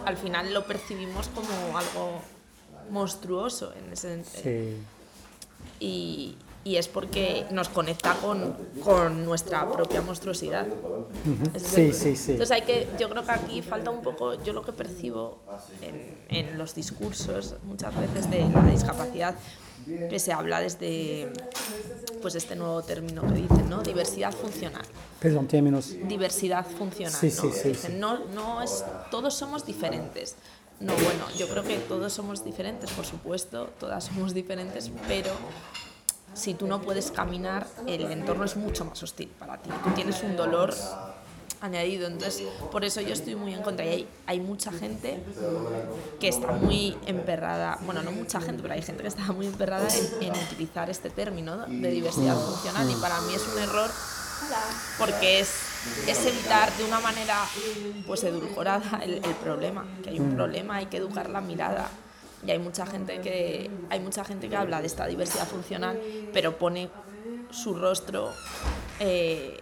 Al final lo percibimos como algo monstruoso en ese Sí, y, y es porque nos conecta con, con nuestra propia monstruosidad. Sí, sí, sí. Entonces hay que, yo creo que aquí falta un poco, yo lo que percibo en, en los discursos muchas veces de la discapacidad, que se habla desde pues este nuevo término que dicen, ¿no? Diversidad funcional. perdón, términos. Diversidad funcional, Sí, ¿no? sí, sí, Dicen, no, no es, todos somos diferentes. No, bueno, yo creo que todos somos diferentes, por supuesto, todas somos diferentes, pero si tú no puedes caminar, el entorno es mucho más hostil para ti. Tú tienes un dolor añadido. Entonces, por eso yo estoy muy en contra. Y hay, hay mucha gente que está muy emperrada, bueno, no mucha gente, pero hay gente que está muy emperrada en, en utilizar este término ¿no? de diversidad funcional. Y para mí es un error porque es, es evitar de una manera pues edulcorada el, el problema, que hay un problema, hay que educar la mirada. Y hay mucha gente que hay mucha gente que habla de esta diversidad funcional, pero pone su rostro eh,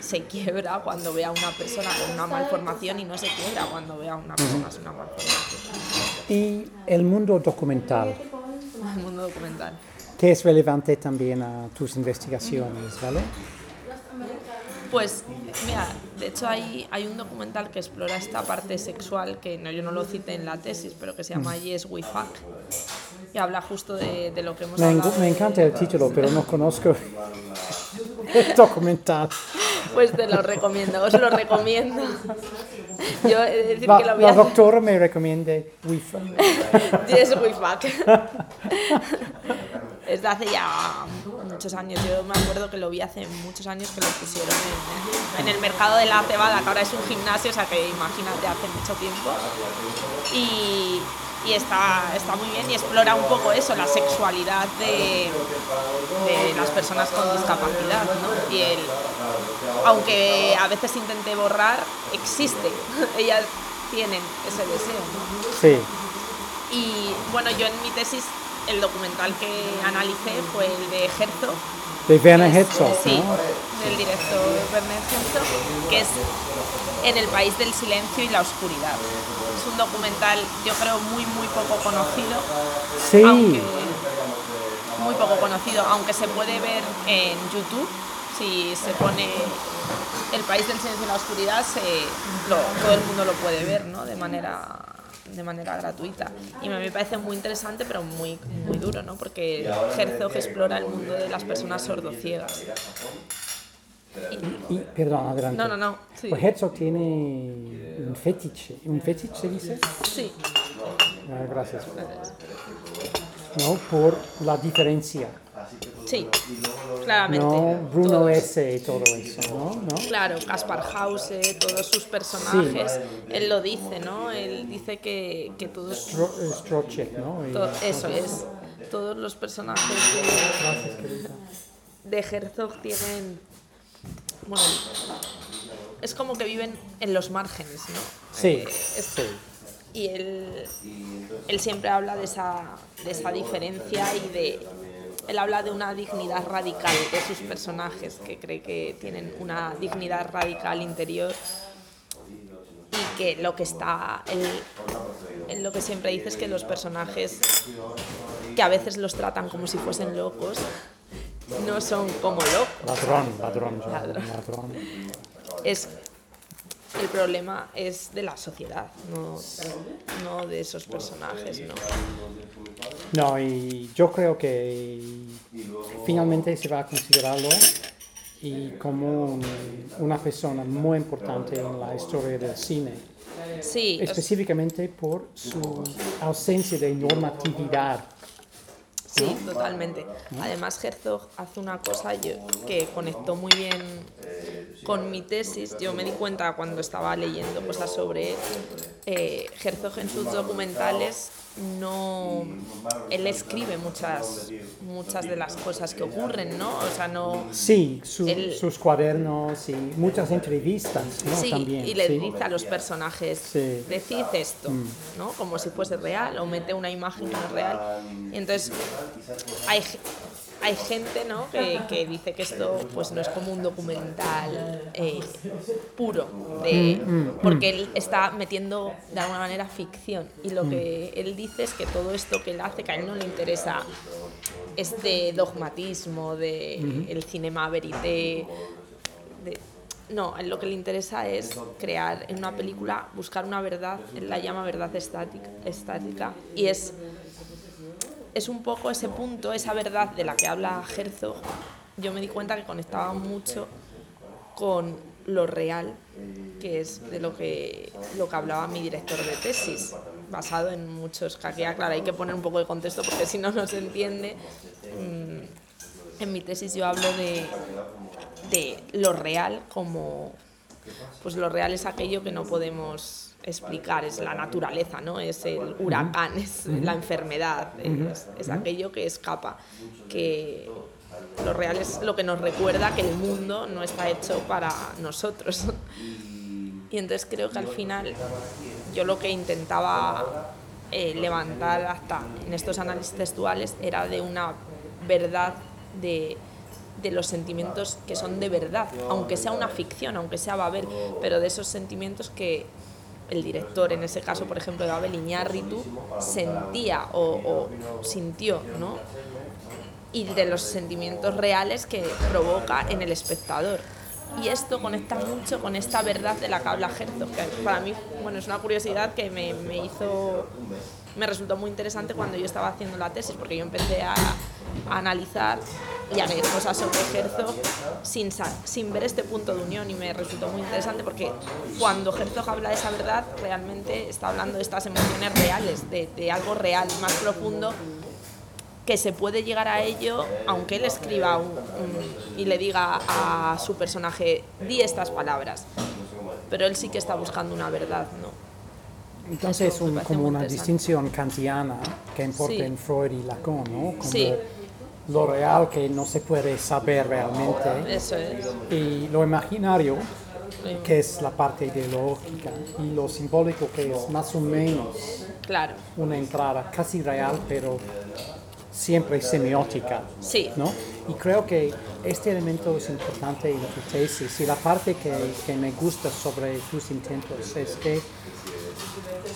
se quiebra cuando ve a una persona con una malformación y no se quiebra cuando ve a una persona sin una malformación. Y el mundo documental, El mundo documental. que es relevante también a tus investigaciones, ¿vale? Pues, mira, de hecho hay, hay un documental que explora esta parte sexual, que no, yo no lo cité en la tesis, pero que se llama Yes We Fuck, y habla justo de, de lo que hemos Me, hablado. me encanta el título, pero no conozco el documental. Pues te lo recomiendo, os lo recomiendo. Yo decir La, que lo la doctora me recomienda Wi-Fi. Yes We Fuck. Es de hace ya muchos años. Yo me acuerdo que lo vi hace muchos años que lo pusieron en, en el mercado de la cebada, que ahora es un gimnasio, o sea que imagínate hace mucho tiempo. Y, y está, está muy bien y explora un poco eso, la sexualidad de, de las personas con discapacidad. ¿no? Y el, aunque a veces intente borrar, existe. Ellas tienen ese deseo. ¿no? Sí, Y bueno, yo en mi tesis, el documental que analicé fue el de Herzog. de Werner es- Herzog, Sí, ¿no? del director Werner Herzog, que es En el país del silencio y la oscuridad. Es un documental, yo creo, muy, muy poco conocido. Sí, Aunque, muy poco conocido, aunque se puede ver en YouTube. Si se pone El país del silencio y la oscuridad, se, lo- todo el mundo lo puede ver, ¿no? De manera de manera gratuita y me, me parece muy interesante pero muy muy duro ¿no? porque Herzog explora el mundo de las personas sordociegas y, perdón, adelante. no no no sí, Pues Herzog tiene un fetiche, ¿un fetiche se dice? sí. Ah, gracias. No, por la diferencia. Sí claramente No, Bruno todos. S. y todo eso, ¿no? ¿No? Claro, Caspar Hause, todos sus personajes, él lo dice, ¿no? Él dice que, que todos, Stro- eh, Strocek, ¿no? To- eso es, todos los personajes de Herzog tienen, bueno, es como que viven en los márgenes, ¿no? Sí, Eh, es- sí. y él, él siempre habla de esa, de esa diferencia y de... Él habla de una dignidad radical de sus personajes, que cree que tienen una dignidad radical interior y que lo que está... Él, lo que siempre dice es que los personajes, que a veces los tratan como si fuesen locos, no son como locos. Ladrón, ladrón, Ladrón. ladrón. es el problema es de la sociedad, no, no de esos personajes, ¿no? No, y yo creo que finalmente se va a considerarlo y como un- una persona muy importante en la historia del cine, Sí, específicamente por su ausencia de normatividad. Sí, totalmente. Además, Herzog hace una cosa yo- que conectó muy bien con mi tesis. Yo me di cuenta cuando estaba leyendo cosas sobre él. eh, Herzog en sus documentales no. Él escribe muchas, muchas de las cosas que ocurren, ¿no? O sea, no. Sí, su- sus cuadernos y muchas entrevistas, ¿no? Sí, También. y le sí. dice a los personajes, Sí. decid esto, ¿no? Como si fuese real, o mete una imagen que no es real. Y entonces hay, hay gente, ¿no? Que, que dice que esto pues no es como un documental eh, puro, de, porque él está metiendo de alguna manera ficción. Y lo que él dice es que todo esto que él hace, que a él no le interesa este dogmatismo de el cinema verité, de- no, a él lo que le interesa es crear en una película, buscar una verdad, él la llama verdad estática, estática y es, es un poco ese punto, esa verdad de la que habla Herzog, yo me di cuenta que conectaba mucho con lo real, que es de lo que, lo que hablaba mi director de tesis, basado en muchos, aquí, claro, hay que poner un poco de contexto porque si no, no se entiende. Mm, En mi tesis yo hablo de, de lo real como pues lo real es aquello que no podemos explicar, es la naturaleza, ¿no? Es el huracán, es la enfermedad, es, es aquello que escapa, que lo real es lo que nos recuerda que el mundo no está hecho para nosotros. Y entonces creo que al final yo lo que intentaba eh, levantar hasta en estos análisis textuales era de una verdad de, de los sentimientos que son de verdad, aunque sea una ficción, aunque sea Babel, pero de esos sentimientos que el director, en ese caso, por ejemplo, de Babel Iñárritu, sentía o, o sintió, ¿no? y de los sentimientos reales que provoca en el espectador. Y esto conecta mucho con esta verdad de la que habla Herzog, que para mí bueno, es una curiosidad que me, me hizo, me resultó muy interesante cuando yo estaba haciendo la tesis, porque yo empecé a, analizar y a leer cosas sobre Herzog sin, sin ver este punto de unión y me resultó muy interesante porque cuando Herzog habla de esa verdad realmente está hablando de estas emociones reales, de, de algo real, más profundo que se puede llegar a ello aunque él escriba y le diga a su personaje di estas palabras pero él sí que está buscando una verdad no Entonces es un- como una distinción kantiana que importa Sí. en Freud y Lacan, ¿no? Como Sí. lo real que no se puede saber realmente eso es y lo imaginario Sí. que es la parte ideológica y lo simbólico que es más o menos claro una entrada casi real pero siempre semiótica. sí ¿no? Y creo que este elemento es importante en tu tesis y la parte que, que me gusta sobre tus intentos es que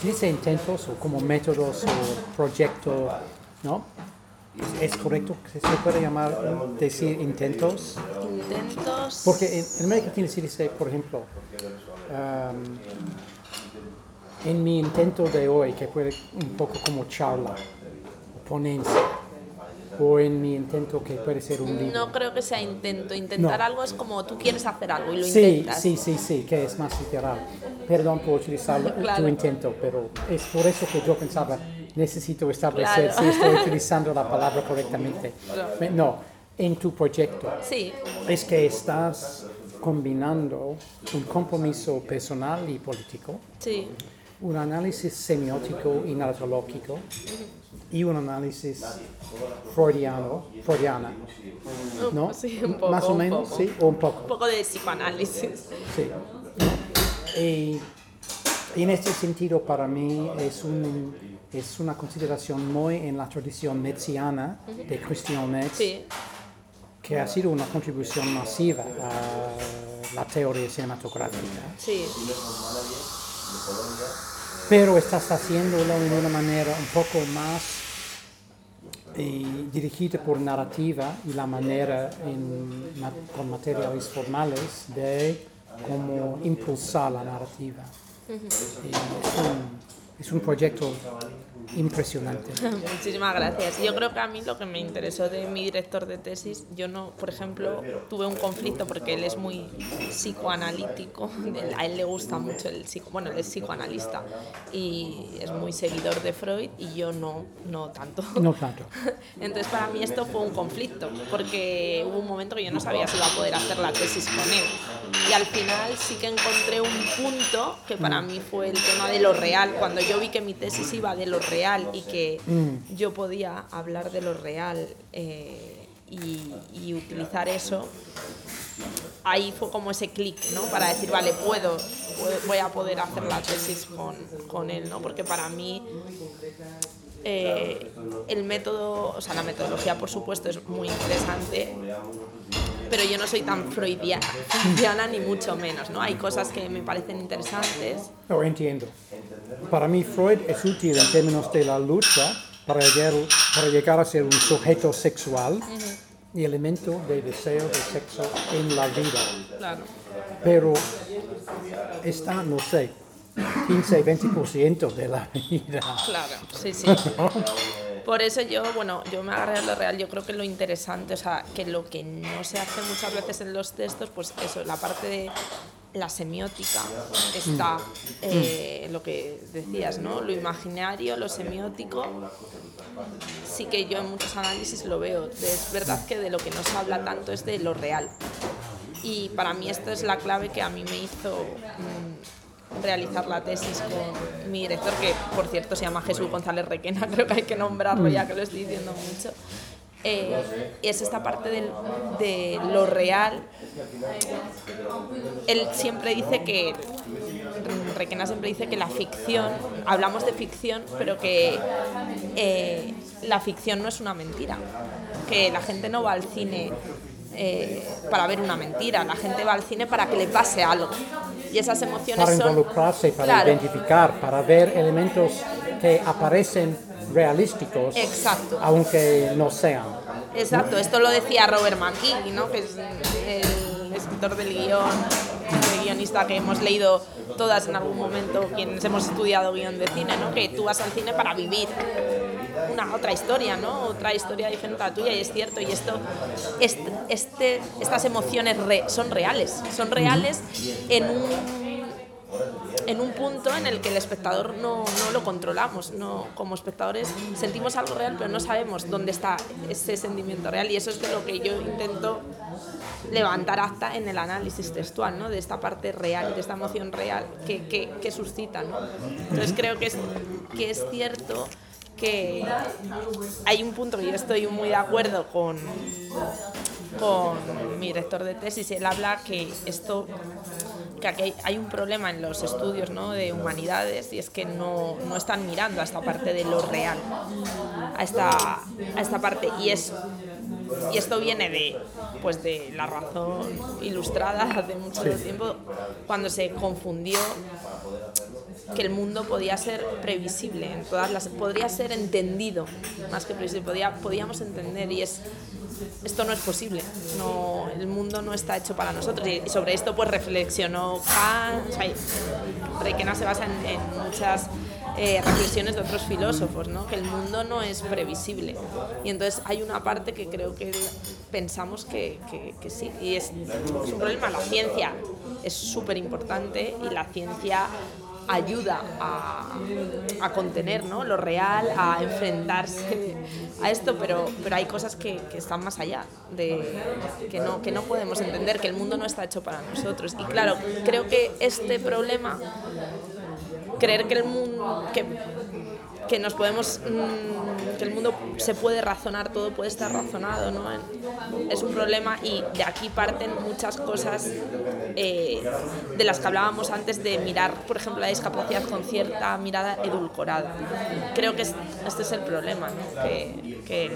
dice intentos o como métodos o proyecto, ¿no? ¿Es correcto que se puede llamar decir intentos? intentos Porque en, en América Latina se dice, por ejemplo, um, en mi intento de hoy, que puede un poco como charla, ponencia, o en mi intento que puede ser un libro. no creo que sea intento intentar No. algo es como tú quieres hacer algo y lo Sí, intentas sí, sí, sí, que es más literal. Perdón por utilizar Claro. tu intento, pero es por eso que yo pensaba, necesito establecer Claro. si estoy utilizando la palabra correctamente. Me- No, en tu proyecto. sí Es que estás combinando un compromiso personal y político, sí un análisis semiótico y narratológico y un análisis freudiano, freudiana, ¿no? sí, un poco, Más o menos, poco. sí, o un poco. un poco de psicoanálisis Sí. Y, y en este sentido, para mí, es, un, es una consideración muy en la tradición metziana de Christian Metz, sí que ha sido una contribución masiva a la teoría cinematográfica. sí Pero estás haciéndolo de una manera un poco más eh, dirigida por narrativa y la manera en con materiales formales de cómo impulsar la narrativa. Es, un- es un proyecto impresionante. Muchísimas gracias. Yo creo que a mí lo que me interesó de mi director de tesis, yo no, por ejemplo, tuve un conflicto porque él es muy psicoanalítico, a él le gusta mucho el psico, bueno, él es psicoanalista y es muy seguidor de Freud y yo no, no tanto. No tanto. Entonces para mí esto fue un conflicto porque hubo un momento que yo no sabía si iba a poder hacer la tesis con él y al final sí que encontré un punto que para mí fue el tema de lo real. Cuando yo vi que mi tesis iba de lo real y que Mm. yo podía hablar de lo real eh, y, y utilizar eso, ahí fue como ese clic, ¿no? Para decir, vale, puedo, voy a poder hacer la tesis con, con él, ¿no? Porque para mí eh, el método, o sea, la metodología, por supuesto, es muy interesante, pero yo no soy tan freudiana, freudiana ni mucho menos, ¿no? Hay cosas que me parecen interesantes. Lo entiendo. Para mí Freud es útil en términos de la lucha para llegar, para llegar a ser un sujeto sexual y elemento de deseo de sexo en la vida. Claro. Pero está, no sé, 15-20% de la vida. Claro, sí, sí. Por eso yo, bueno, yo me agarré a lo real. Yo creo que lo interesante, o sea, que lo que no se hace muchas veces en los textos, pues eso, la parte de la semiótica está, eh, lo que decías, ¿no? Lo imaginario, lo semiótico. Sí que yo en muchos análisis lo veo. Es verdad que de lo que no se habla tanto es de lo real. Y para mí esto es la clave que a mí me hizo mm, realizar la tesis con mi director, que por cierto se llama Jesús González Requena, creo que hay que nombrarlo ya que lo estoy diciendo mucho. Eh, es esta parte del- de lo real. Él siempre dice que, Requena siempre dice que la ficción, hablamos de ficción, pero que eh, la ficción no es una mentira, que la gente no va al cine eh, para ver una mentira, la gente va al cine para que le pase algo. Y esas emociones Para son... involucrarse, para Claro. identificar, para ver elementos que aparecen realísticos, Exacto. aunque no sean. Exacto, esto lo decía Robert McKee, ¿no? que es el escritor del guion, el guionista que hemos leído todas en algún momento, quienes hemos estudiado guion de cine, ¿no? que tú vas al cine para vivir una otra historia, ¿no? otra historia diferente a la tuya, y es cierto, y esto, este, este- estas emociones re- son reales, son reales en un en un punto en el que el espectador no, no lo controlamos. No, como espectadores sentimos algo real, pero no sabemos dónde está ese sentimiento real. Y eso es de lo que yo intento levantar acta en el análisis textual, ¿no? de esta parte real, de esta emoción real que, que, que suscita. ¿no? Entonces creo que es, que es cierto que hay un punto que yo estoy muy de acuerdo con, con mi director de tesis. Él habla que esto que aquí hay, un problema en los estudios ¿no? de humanidades y es que no, no están mirando a esta parte de lo real, a esta, a esta parte. Y, es, y esto viene de, pues de la razón ilustrada hace mucho tiempo, cuando se confundió que el mundo podía ser previsible, en todas las, podría ser entendido, más que previsible, podía, podíamos entender y es esto no es posible, no, el mundo no está hecho para nosotros. Y sobre esto pues reflexionó Kant, o sea, Requena se basa en, en muchas eh, reflexiones de otros filósofos, ¿no? que el mundo no es previsible. Y entonces hay una parte que creo que pensamos que, que, que sí y es, es un problema, la ciencia es súper importante y la ciencia ayuda a, contener ¿no? lo real, a enfrentarse a esto, pero, pero hay cosas que, que están más allá, de, que, no, que no podemos entender, que el mundo no está hecho para nosotros. Y claro, creo que este problema, creer que el mundo... Que, que nos podemos mm, que el mundo se puede razonar todo puede estar razonado no es un problema y de aquí parten muchas cosas eh, de las que hablábamos antes de mirar por ejemplo la discapacidad con cierta mirada edulcorada creo que es- este es el problema ¿no? que, que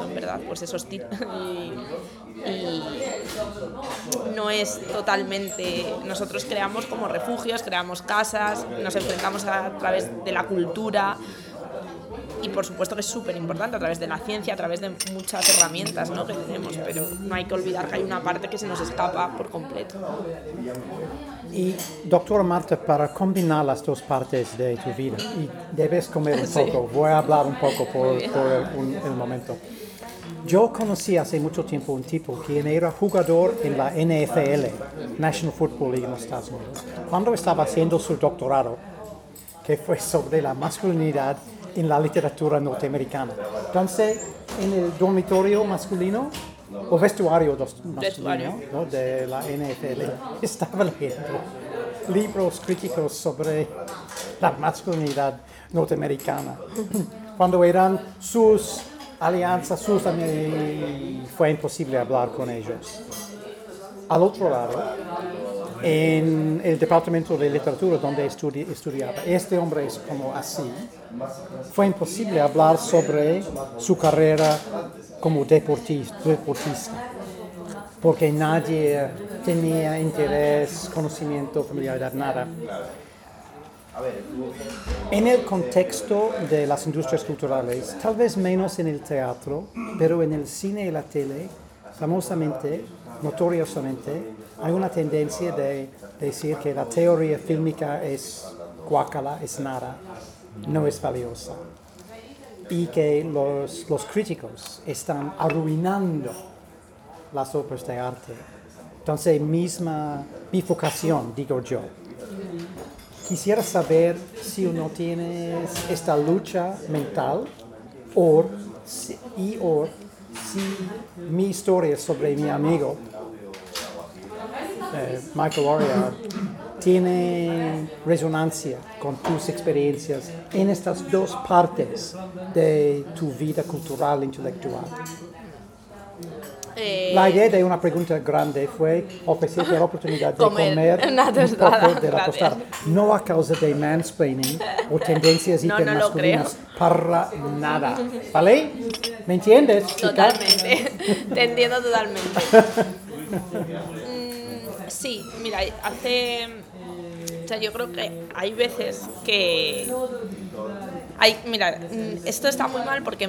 en verdad pues es hostil y, y no es totalmente nosotros creamos como refugios creamos casas nos enfrentamos a través de la cultura y por supuesto que es súper importante a través de la ciencia, a través de muchas herramientas ¿no? que tenemos, pero no hay que olvidar que hay una parte que se nos escapa por completo. Y doctora Marta, para combinar las dos partes de tu vida, y debes comer un poco, voy a hablar un poco por, por un, el momento. Yo conocí hace mucho tiempo un tipo quien era jugador en la NFL, National Football League en los Estados Unidos, cuando estaba haciendo su doctorado, que fue sobre la masculinidad en la literatura norteamericana. Entonces, en el dormitorio masculino, o vestuario masculino ¿no? de la NFL, estaba leyendo libros críticos sobre la masculinidad norteamericana, cuando eran sus alianzas, sus amigos, fue imposible hablar con ellos. Al otro lado, en el departamento de literatura donde estudiaba. Este hombre es como así. Fue imposible hablar sobre su carrera como deportista, porque nadie tenía interés, conocimiento, familiaridad, nada. En el contexto de las industrias culturales, tal vez menos en el teatro, pero en el cine y la tele, famosamente, notoriosamente, hay una tendencia de decir que la teoría fílmica es guacala, es nada, no es valiosa. Y que los, los críticos están arruinando las obras de arte. Entonces, misma bifurcación, digo yo. Quisiera saber si uno tiene esta lucha mental o y o si mi historia sobre mi amigo eh, Michael Oria tiene resonancia con tus experiencias en estas dos partes de tu vida cultural e intelectual. Eh, la idea de una pregunta grande fue ofrecerte la oportunidad de comer, un poco de la tostada. No a causa de mansplaining o tendencias no, hipermasculinas, para nada. ¿Vale? ¿Me entiendes? Totalmente. Te entiendo totalmente. Sí, mira, hace. Sea, yo creo que hay veces que. Hay, mira, mm, esto está muy mal porque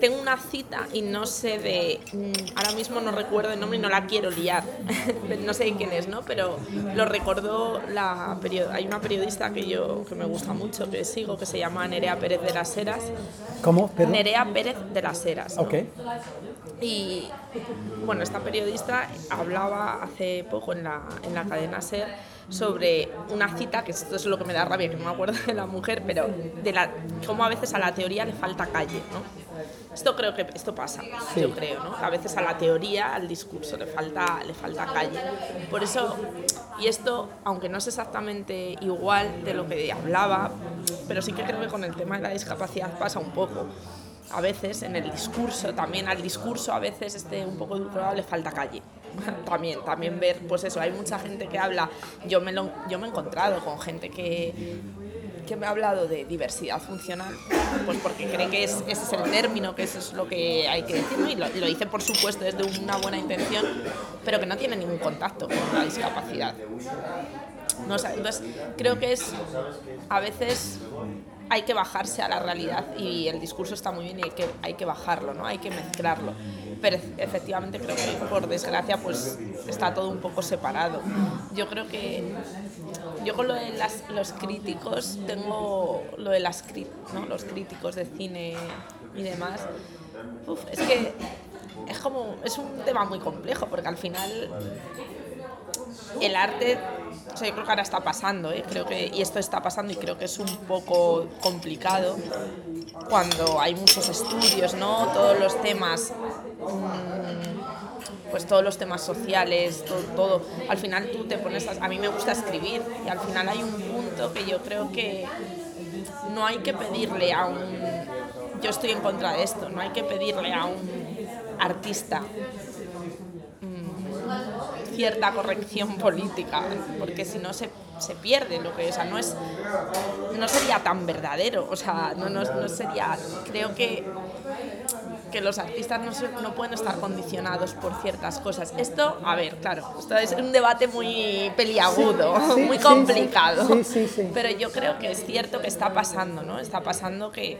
tengo una cita y no sé de. Mm, ahora mismo no recuerdo el nombre y no la quiero liar. no sé quién es, ¿no? Pero lo recordó la hay una periodista que yo que me gusta mucho, que sigo, que se llama Nerea Pérez de las Heras. ¿Cómo? Nerea Pérez de las Heras. Ok. Y bueno, esta periodista hablaba hace poco en la, en la cadena SER sobre una cita, que esto es lo que me da rabia, que no me acuerdo de la mujer, pero de la, cómo a veces a la teoría le falta calle, ¿no? Esto creo que esto pasa, yo creo, ¿no? a veces a la teoría, al discurso le falta, le falta calle. Por eso, y esto, aunque no es exactamente igual de lo que hablaba, pero sí que creo que con el tema de la discapacidad pasa un poco a veces en el discurso, también al discurso a veces este un poco edulcorado le falta calle. también, también ver, pues eso, hay mucha gente que habla, yo me, lo, yo me he encontrado con gente que, que me ha hablado de diversidad funcional, pues porque cree que es, ese es el término, que eso es lo que hay que decir, y lo, lo, dice por supuesto desde una buena intención, pero que no tiene ningún contacto con la discapacidad. No, entonces, creo que es a veces hay que bajarse a la realidad y el discurso está muy bien y hay que, hay que bajarlo, ¿no? hay que mezclarlo. Pero efectivamente creo que por desgracia pues está todo un poco separado. Yo creo que yo con lo de las, los críticos tengo lo de las ¿no? los críticos de cine y demás. es que es como es un tema muy complejo porque al final el arte o sea, yo creo que ahora está pasando, ¿eh? creo que, y esto está pasando y creo que es un poco complicado cuando hay muchos estudios, ¿no? Todos los temas, mm, pues todos los temas sociales, todo, Al final tú te pones, a, a mí me gusta escribir y al final hay un punto que yo creo que no hay que pedirle a un, yo estoy en contra de esto, no hay que pedirle a un artista cierta corrección política, porque si no se, se, pierde lo que, o sea, no es, no sería tan verdadero, o sea, no, no, no sería, creo que que los artistas no, no, pueden estar condicionados por ciertas cosas. Esto, a ver, claro, esto es un debate muy peliagudo, muy complicado, pero yo creo que es cierto que está pasando, ¿no? Está pasando que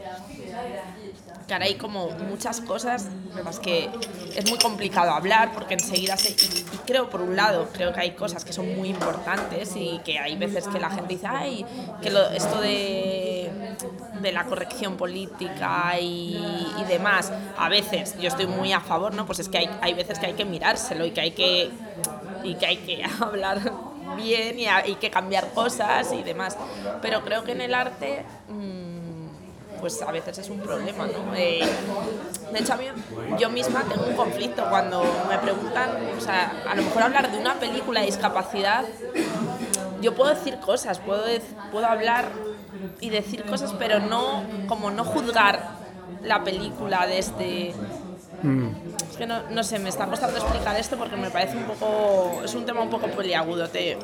que ahora hay como muchas cosas de las que es muy complicado hablar porque enseguida se... Y, creo, por un lado, creo que hay cosas que son muy importantes y que hay veces que la gente dice, ay, que esto de, de la corrección política y, y, demás, a veces yo estoy muy a favor, ¿no? Pues es que hay, hay veces que hay que mirárselo y que hay que, y que, hay que hablar bien y hay que cambiar cosas y demás. Pero creo que en el arte... Mmm, pues a veces es un problema, ¿no? Eh, de hecho, a mí, yo misma tengo un conflicto cuando me preguntan, o sea, a lo mejor hablar de una película de discapacidad, yo puedo decir cosas, puedo, puedo hablar y decir cosas, pero no, como no juzgar la película desde... Mm. Es que no, no, sé, me está costando explicar esto porque me parece un poco, es un tema un poco peliagudo. Te,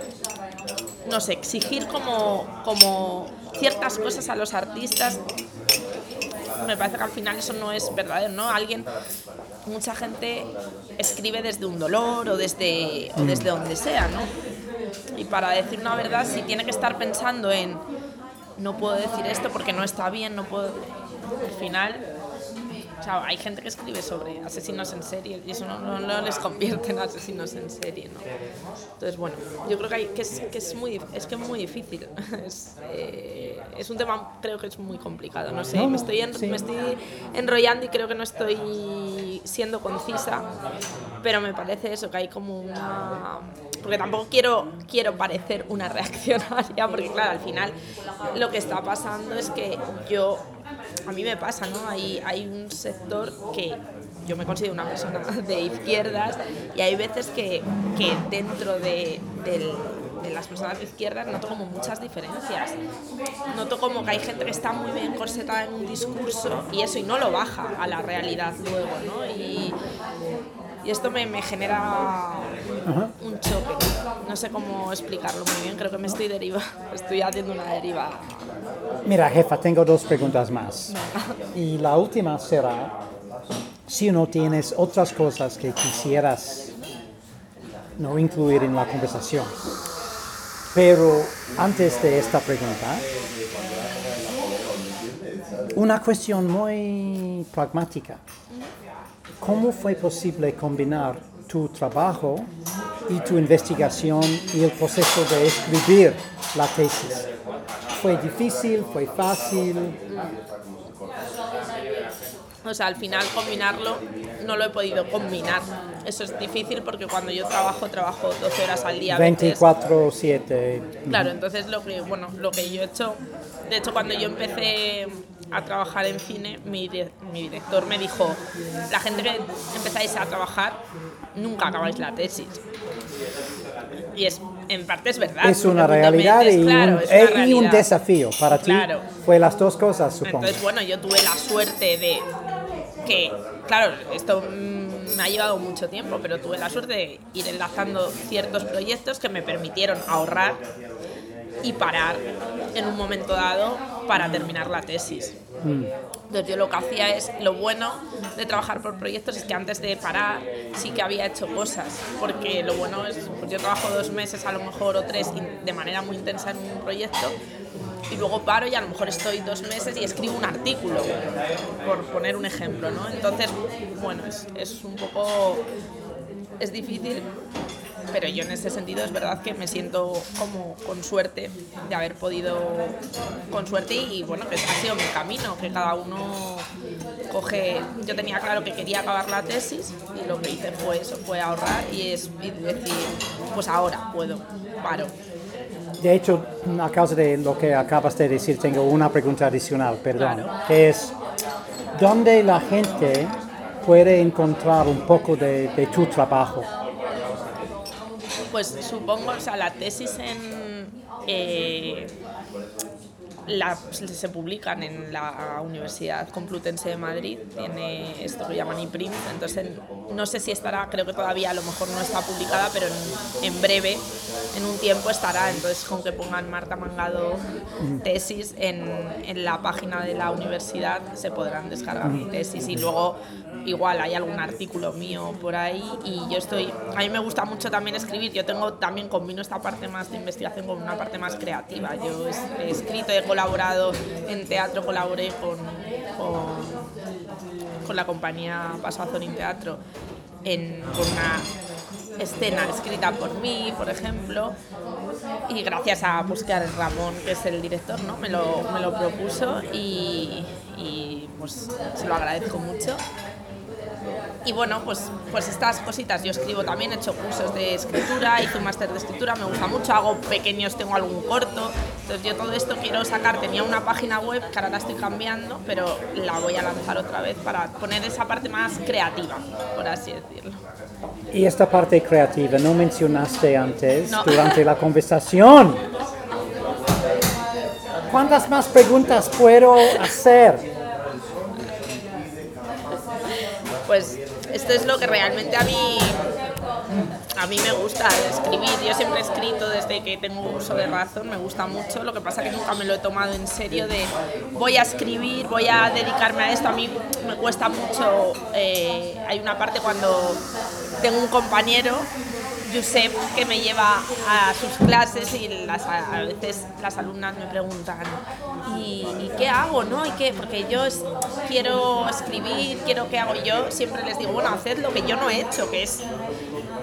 no sé, exigir como, como ciertas cosas a los artistas me parece que al final eso no es verdadero, ¿no? Alguien, mucha gente escribe desde un dolor o desde, o desde donde sea, ¿no? Y para decir una verdad, si tiene que estar pensando en no puedo decir esto porque no está bien, no puedo. Al final o sea, hay gente que escribe sobre asesinos en serie y eso no, no, les convierte en asesinos en serie, ¿no? Entonces, bueno, yo creo que, hay, que, es, que es, muy, es que es muy difícil. Es, eh, es, un tema, creo que es muy complicado. No sé, me, estoy me estoy enrollando y creo que no estoy siendo concisa, pero me parece eso, que hay como una... Porque tampoco quiero, quiero parecer una reaccionaria, porque claro, al final lo que está pasando es que yo a mí me pasa, ¿no? Hay, hay un sector que yo me considero una persona de izquierdas y hay veces que, que dentro de, las personas de izquierdas noto como muchas diferencias. Noto como que hay gente que está muy bien corsetada en un discurso y eso y no lo baja a la realidad luego, ¿no? Y esto me, me genera un choque. No sé cómo explicarlo muy bien, creo que me estoy deriva, estoy haciendo una deriva. Mira, jefa, tengo dos preguntas más. Y la última será, si no tienes otras cosas que quisieras no incluir en la conversación. Pero antes de esta pregunta, una cuestión muy pragmática. ¿Cómo fue posible combinar tu trabajo y tu investigación y el proceso de escribir la tesis? ¿Fue difícil? ¿Fue fácil? O sea, al final combinarlo no lo he podido combinar. Eso es difícil porque cuando yo trabajo, trabajo 12 horas al día. 24-7. Claro, entonces lo que, bueno, lo que yo he hecho, de hecho cuando yo empecé a trabajar en cine, mi, mi director me dijo, la gente que empezáis a trabajar, nunca acabáis la tesis. Y es, en parte es verdad. Es una realidad, y, un, desafío para ti. Fue las dos cosas, supongo. Entonces, bueno, yo tuve la suerte de que, claro, esto me ha llevado mucho tiempo, pero tuve la suerte de ir enlazando ciertos proyectos que me permitieron ahorrar y parar en un momento dado para terminar la tesis. Mm. Entonces yo lo que hacía es, lo bueno de trabajar por proyectos es que antes de parar sí que había hecho cosas, porque lo bueno es, pues yo trabajo dos meses a lo mejor o tres de manera muy intensa en un proyecto y luego paro y a lo mejor estoy dos meses y escribo un artículo, por poner un ejemplo, ¿no? Entonces, bueno, es, es un poco, es difícil, pero yo en ese sentido es verdad que me siento como con suerte de haber podido, con suerte y, bueno, que ha sido mi camino, que cada uno coge, yo tenía claro que quería acabar la tesis y lo que hice fue eso, fue ahorrar y es decir, pues ahora puedo, paro. De hecho, a causa de lo que acabas de decir, tengo una pregunta adicional, perdón, que es, ¿dónde la gente puede encontrar un poco de, de tu trabajo? Pues supongo, o sea, la tesis en... Eh, la, se publican en la Universidad Complutense de Madrid, tiene esto que llaman IPRIM, entonces no sé si estará, creo que todavía a lo mejor no está publicada, pero en, en breve, en un tiempo estará, entonces con que pongan Marta Mangado tesis en, en la página de la universidad se podrán descargar tesis y luego igual hay algún artículo mío por ahí y yo estoy, a mí me gusta mucho también escribir, yo tengo también combino esta parte más de investigación con una parte más creativa, yo he escrito, he colaborado en teatro, colaboré con, con la compañía Paso Azorín Teatro en una escena escrita por mí, por ejemplo, y gracias a buscar Ramón, que es el director, ¿no? me, lo, me lo propuso y, y pues se lo agradezco mucho. Y bueno, pues, pues estas cositas, yo escribo también, he hecho cursos de escritura, hice un máster de escritura, me gusta mucho, hago pequeños, tengo algún corto, entonces yo todo esto quiero sacar, tenía una página web que ahora la estoy cambiando, pero la voy a lanzar otra vez para poner esa parte más creativa, por así decirlo. Y esta parte creativa no mencionaste antes No. durante la conversación. ¿Cuántas más preguntas puedo hacer? Pues esto es lo que realmente a mí a mí me gusta escribir. Yo siempre he escrito desde que tengo uso de razón, me gusta mucho. Lo que pasa que nunca me lo he tomado en serio de voy a escribir, voy a dedicarme a esto. A mí me cuesta mucho. eh, hay una parte cuando tengo un compañero Josep que me lleva a sus clases y a veces las alumnas me preguntan ¿y, y qué hago? ¿no? ¿Y qué? Porque yo es- quiero escribir, quiero qué hago yo siempre les digo, bueno, haced lo que yo no he hecho, que es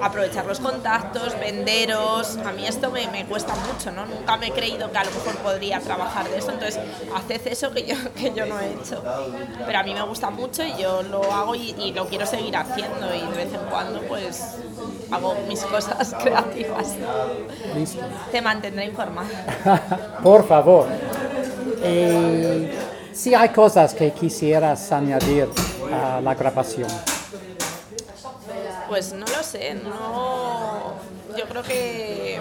aprovechar los contactos, venderos, a mí esto me, me cuesta mucho, ¿no? Nunca me he creído que a lo mejor podría trabajar de eso, entonces haced eso que yo, que yo no he hecho. Pero a mí me gusta mucho y yo lo hago y, y lo quiero seguir haciendo y de vez en cuando pues hago mis cosas creativas. Listo. Te mantendré informada. Por favor. Eh, si hay cosas que quisieras añadir a la grabación. Pues no lo sé, no. Yo creo que.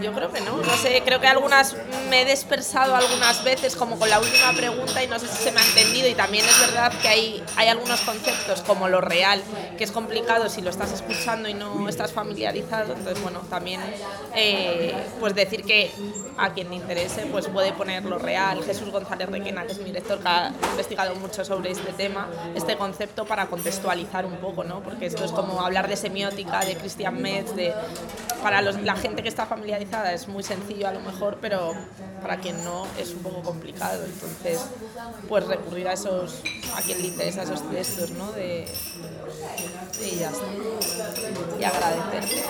Yo creo que no, no sé, creo que algunas me he dispersado algunas veces como con la última pregunta y no sé si se me ha entendido. Y también es verdad que hay, hay algunos conceptos como lo real que es complicado si lo estás escuchando y no estás familiarizado, entonces bueno, también eh, pues decir que a quien le interese pues puede poner lo real, Jesús González Requena que es mi director que ha investigado mucho sobre este tema, este concepto para contextualizar un poco, ¿no? porque esto es como hablar de semiótica, de Christian Metz, de, para los- la gente que está familiarizada es muy sencillo a lo mejor, pero para quien no es un poco complicado. Entonces, pues recurrir a esos, a quien le interesa esos textos, ¿no? De, y ya está. Y agradecerte.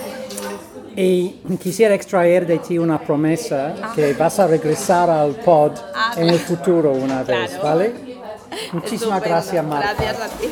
Y quisiera extraer de ti una promesa que vas a regresar al pod Ah, en el futuro una vez, Claro. ¿vale? Muchísimas Estupendo. gracias, Marta. Gracias a ti.